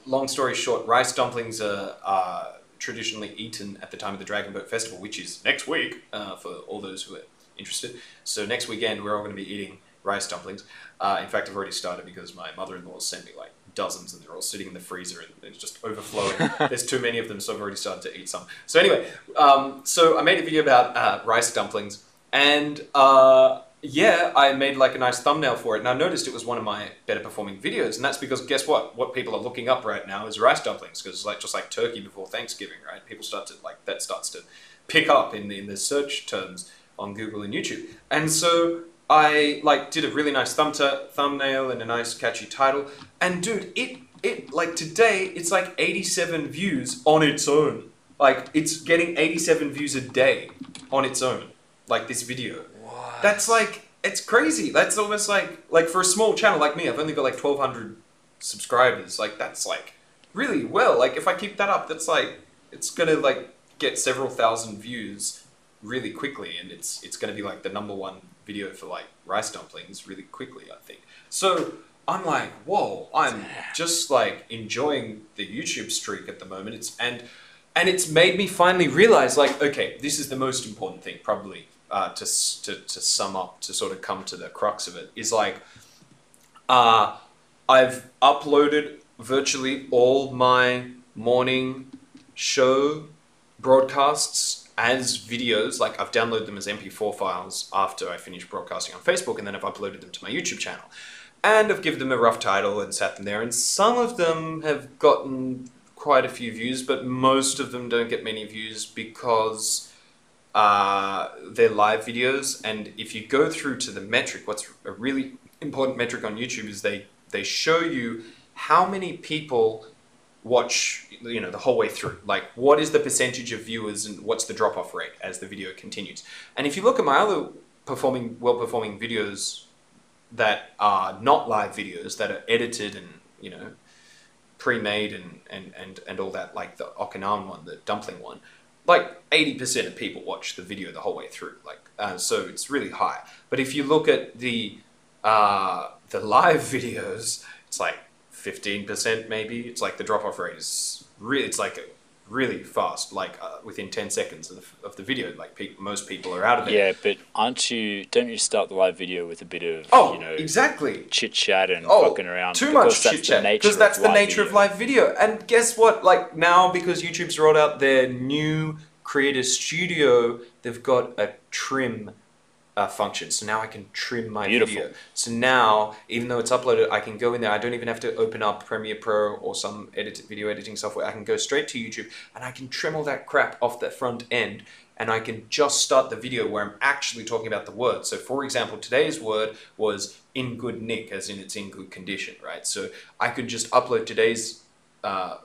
long story short, rice dumplings are, are traditionally eaten at the time of the Dragon Boat Festival, which is next week uh, for all those who are interested. So next weekend, we're all going to be eating rice dumplings. Uh, in fact, I've already started because my mother-in-law sent me like dozens, and they're all sitting in the freezer, and it's just overflowing. (laughs) There's too many of them, so I've already started to eat some. So anyway, um, so I made a video about uh, rice dumplings, and uh, yeah, I made like a nice thumbnail for it, and I noticed it was one of my better performing videos, and that's because guess what? What people are looking up right now is rice dumplings, because it's like just like turkey before Thanksgiving, right? People start to like that starts to pick up in the, in the search terms on Google and YouTube, and so I like did a really nice thumb thumbnail and a nice catchy title, and dude, it it like today it's like 87 views on its own. Like it's getting 87 views a day on its own. Like this video. What? That's like it's crazy. That's almost like like for a small channel like me, I've only got like 1200 subscribers. Like that's like really well. Like if I keep that up, that's like it's going to like get several thousand views really quickly and it's it's going to be like the number one video for like rice dumplings really quickly, I think. So I'm like, whoa! I'm just like enjoying the YouTube streak at the moment. It's and and it's made me finally realize, like, okay, this is the most important thing, probably uh, to, to to sum up, to sort of come to the crux of it, is like, uh, I've uploaded virtually all my morning show broadcasts as videos. Like I've downloaded them as MP4 files after I finished broadcasting on Facebook, and then I've uploaded them to my YouTube channel. And I've given them a rough title and sat them there, and some of them have gotten quite a few views, but most of them don't get many views because uh, they're live videos. And if you go through to the metric, what's a really important metric on YouTube is they they show you how many people watch you know the whole way through. Like what is the percentage of viewers and what's the drop off rate as the video continues? And if you look at my other performing well performing videos that are not live videos that are edited and you know pre-made and and and, and all that like the okinawan one the dumpling one like 80% of people watch the video the whole way through. Like uh, so it's really high. But if you look at the uh, the live (laughs) videos it's like 15% maybe it's like the drop off rate is really it's like really fast like uh, within 10 seconds of, of the video like pe- most people are out of it Yeah, but aren't you? Don't you start the live video with a bit of oh you know exactly chit chat and oh, fucking around? too much chit chat. because that's the nature of live video. And guess what? Like now, because YouTube's rolled out their new Creator Studio, they've got a trim uh, function. So now I can trim my Beautiful. video. So now, even though it's uploaded, I can go in there. I don't even have to open up Premiere Pro or some edit video editing software. I can go straight to YouTube and I can trim all that crap off the front end. And I can just start the video where I'm actually talking about the word. So, for example, today's word was in good nick, as in it's in good condition, right? So I could just upload today's uh,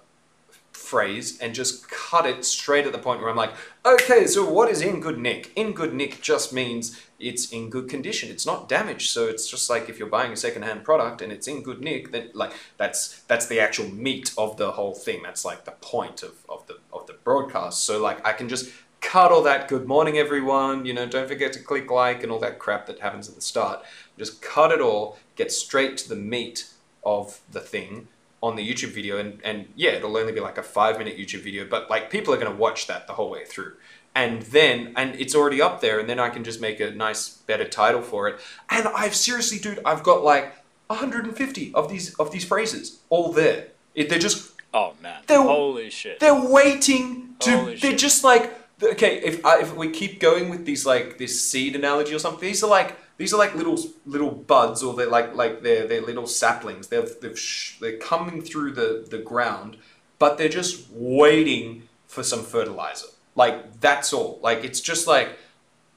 phrase and just cut it straight at the point where I'm like, okay, so what is in good nick? In good nick just means it's in good condition. It's not damaged. So it's just like if you're buying a secondhand product and it's in good nick, then like that's that's the actual meat of the whole thing. That's like the point of, of the of the broadcast. So like I can just cut all that good morning everyone, you know, don't forget to click like and all that crap that happens at the start. Just cut it all, get straight to the meat of the thing on the YouTube video and, and yeah, it'll only be like a five minute YouTube video, but like people are gonna watch that the whole way through. And then and it's already up there and then I can just make a nice better title for it. And I've seriously dude, I've got like 150 of these of these phrases all there. It, they're just Oh man. They're- Holy shit. they're waiting to Holy they're shit. just like okay, if I, if we keep going with these like this seed analogy or something, these are like these are like little little buds or they're like like they're they're little saplings. They've they've sh- they're coming through the the ground, but they're just waiting for some fertilizer. Like that's all. Like it's just like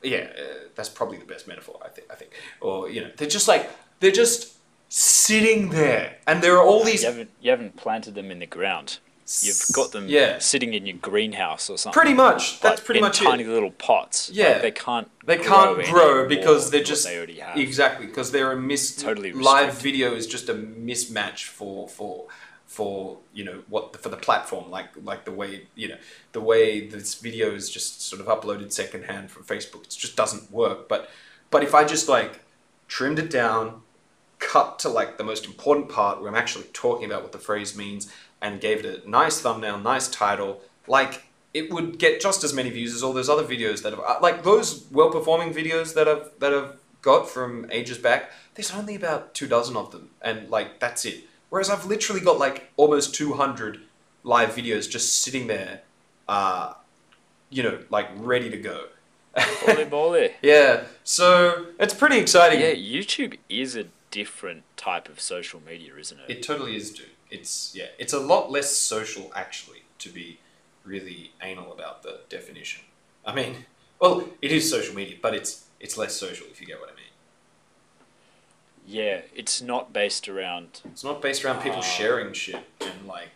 yeah, uh, that's probably the best metaphor I think I think. Or you know, they're just like they're just sitting there and there are all these You haven't you haven't planted them in the ground. You've got them Yeah. sitting in your greenhouse or something. pretty much. That's pretty much it. tiny little pots. Like, Yeah. they can't. They can't grow because they're just They already have. exactly because they're a mis Totally live video is just a mismatch for for for you know what for the platform like like the way you know the way this video is just sort of uploaded secondhand from Facebook it just doesn't work but but if I just like trimmed it down cut to like the most important part where I'm actually talking about what the phrase means and gave it a nice thumbnail, nice title, like it would get just as many views as all those other videos that have uh, like those well-performing videos that I've that I've got from ages back. There's only about two dozen of them, and like that's it. Whereas I've literally got like almost 200 live videos just sitting there, uh, you know, like ready to go. Holy (laughs) moly. yeah, so it's pretty exciting. Yeah, YouTube is a different type of social media, isn't it? It totally is, dude. It's yeah, it's a lot less social actually to be really anal about the definition. I mean, (laughs) well, it is social media, but it's it's less social if you get what I mean. Yeah, it's not based around. It's not based around people Ah. sharing shit and like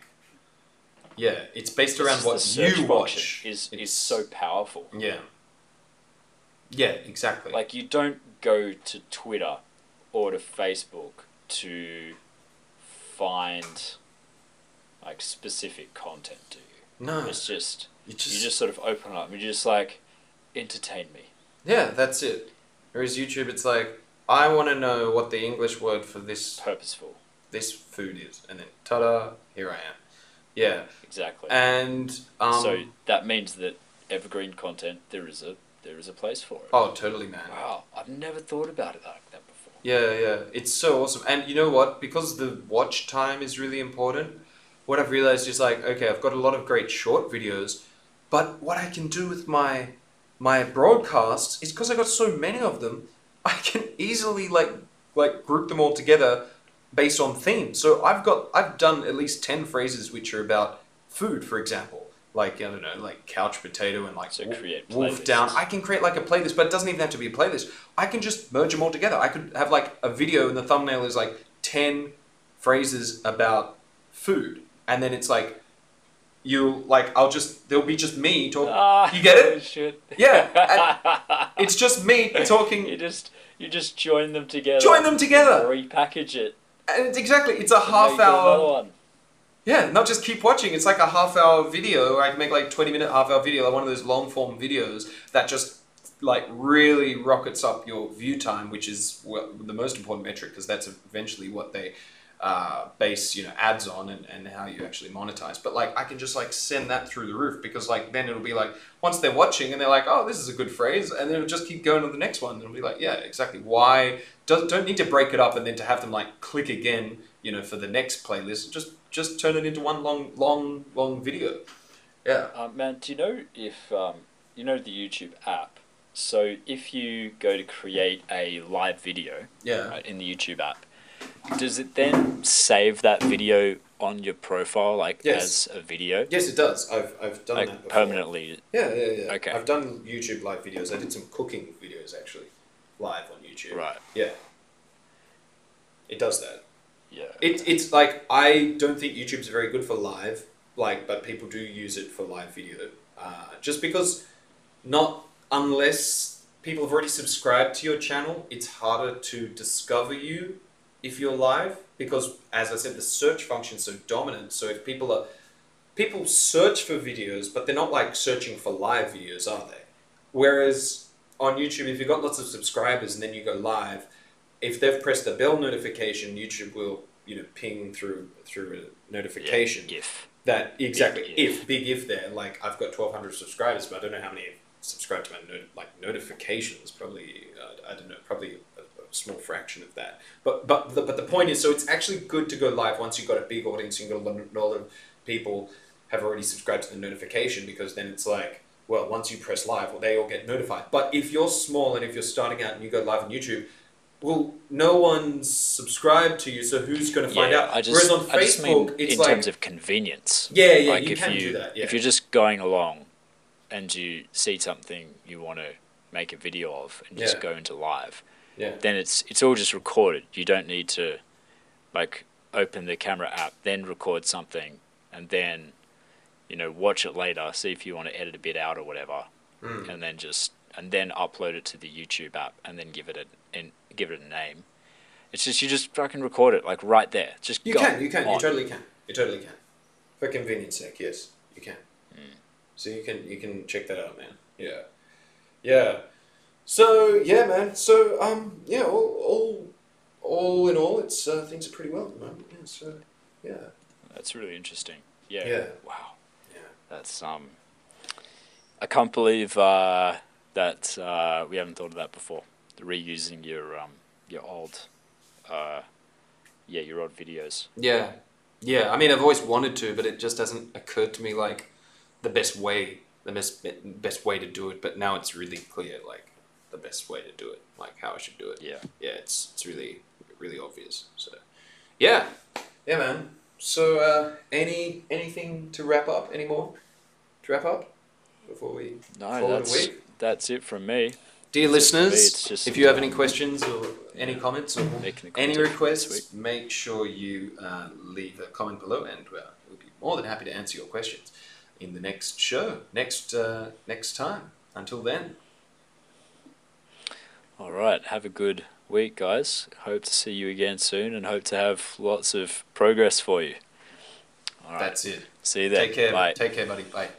yeah, it's based around what you watch. Is It's- is so powerful. yeah. Yeah, exactly. Like you don't go to Twitter or to Facebook to find like specific content, do you? no, It's just you just, you just sort of open up and you're just like entertain me. yeah, that's it. Whereas YouTube, it's like I want to know what the English word for this Purposeful. this food is, and then ta-da, here I am. Yeah, Exactly. and um, so that means that evergreen content there is a there is a place for it. oh, totally, man. Wow, I've never thought about it like that before. Yeah, yeah, it's so awesome. And you know what? Because the watch time is really important, what I've realized is like, okay, I've got a lot of great short videos, but what I can do with my my broadcasts is because I got so many of them, I can easily like like group them all together based on theme. So I've got I've done at least ten phrases which are about food, for example. Like I don't know, like couch potato and like So create wolf down. I can create like a playlist, but it doesn't even have to be a playlist. I can just merge them all together. I could have like a video and the thumbnail is like 10 phrases about food. And then it's like, you like, I'll just, there'll be just me talking. Ah, You get it? (laughs) Shit. Yeah, (laughs) It's just me talking. you just you just join them together. Join them together. Repackage it. And it's exactly, it's a half hour. one. Yeah, not just keep watching. It's like a half hour video. I can make like 20 minute, half hour video, like one of those long form videos that just like really rockets up your view time, which is well, the most important metric because that's eventually what they uh, base you know ads on and, and how you actually monetize. But like I can just like send that through the roof because like then it'll be like once they're watching and they're like oh this is a good phrase and then it'll just keep going to the next one and it'll be like yeah exactly why don't don't need to break it up and then to have them like click again you know for the next playlist just just turn it into one long long long video. Yeah. Uh, man, do you know if um, you know the YouTube app? So if you go to create a live video Yeah. right, in the YouTube app, does it then save that video on your profile like Yes. as a video? Yes, it does. I've, I've done that before. permanently. Yeah, yeah, yeah. Okay. I've done YouTube live videos. I did some cooking videos actually, live on YouTube. Right. Yeah. It does that. Yeah. It, it's like I don't think YouTube's very good for live, like, but people do use it for live video. Uh, just because, not unless people have already subscribed to your channel, it's harder to discover you if you're live. Because, as I said, the search function is so dominant. So if people are people search for videos, but they're not like searching for live videos, are they? Whereas on YouTube, if you've got lots of subscribers and then you go live, if they've pressed the bell notification, YouTube will you know ping through through a notification Yeah, if. that exactly Big if. big if there like I've got twelve hundred subscribers, but I don't know how many have subscribed to my not- like notifications. Probably uh, I don't know, probably small fraction of that. But but the, but the point is, so it's actually good to go live once you've got a big audience, you've got a lot, a lot of people have already subscribed to the notification because then it's like. Well, once you press live, well, they all get notified. But if you're small and if you're starting out and you go live on YouTube, well, no one's subscribed to you, so who's going to find yeah, out? I just, Whereas on I Facebook, it's in like terms of convenience. yeah, yeah, like you if can you do that. Yeah. if you're just going along and you see something you want to make a video of and just Yeah. go into live, yeah. then it's it's all just recorded. You don't need to like open the camera app, then record something, and then you know watch it later, see if you want to edit a bit out or whatever, Mm. and then just and then upload it to the YouTube app and then give it a and give it a name. It's just you just fucking record it like right there. Just You can, you can, you totally can, you totally can. For convenience sake, yes, you can. Hmm. So you can you can check that out, man. Yeah, yeah. So yeah, man. So um, yeah, all all, all in all, it's uh, things are pretty well at the moment. Yeah. So yeah, That's really interesting. Yeah. Yeah. Wow. Yeah. That's um. I can't believe uh, that uh, we haven't thought of that before. The reusing your um your old, uh, yeah, your old videos. Yeah, yeah. I mean, I've always wanted to, but it just hasn't occurred to me like the best way, the best best way to do it. But now it's really clear, like the best way to do it, like how I should do it. Yeah. Yeah, it's it's really really obvious. So, yeah, yeah, man. So uh, any anything to wrap up? anymore? to wrap up before we No, call it a that's week? that's it from me. dear Just for me, listeners, it's just, if you have any questions or any comments or Making Any the content for this requests, make sure you uh, leave a comment below, and uh, we'll be more than happy to answer your questions in the next show, next uh, next time. Until then, All right. Have a good week, guys. Hope to see you again soon, and hope to have lots of progress for you. All right. that's it. see you then. Take care. Bye. Take care, buddy. Bye.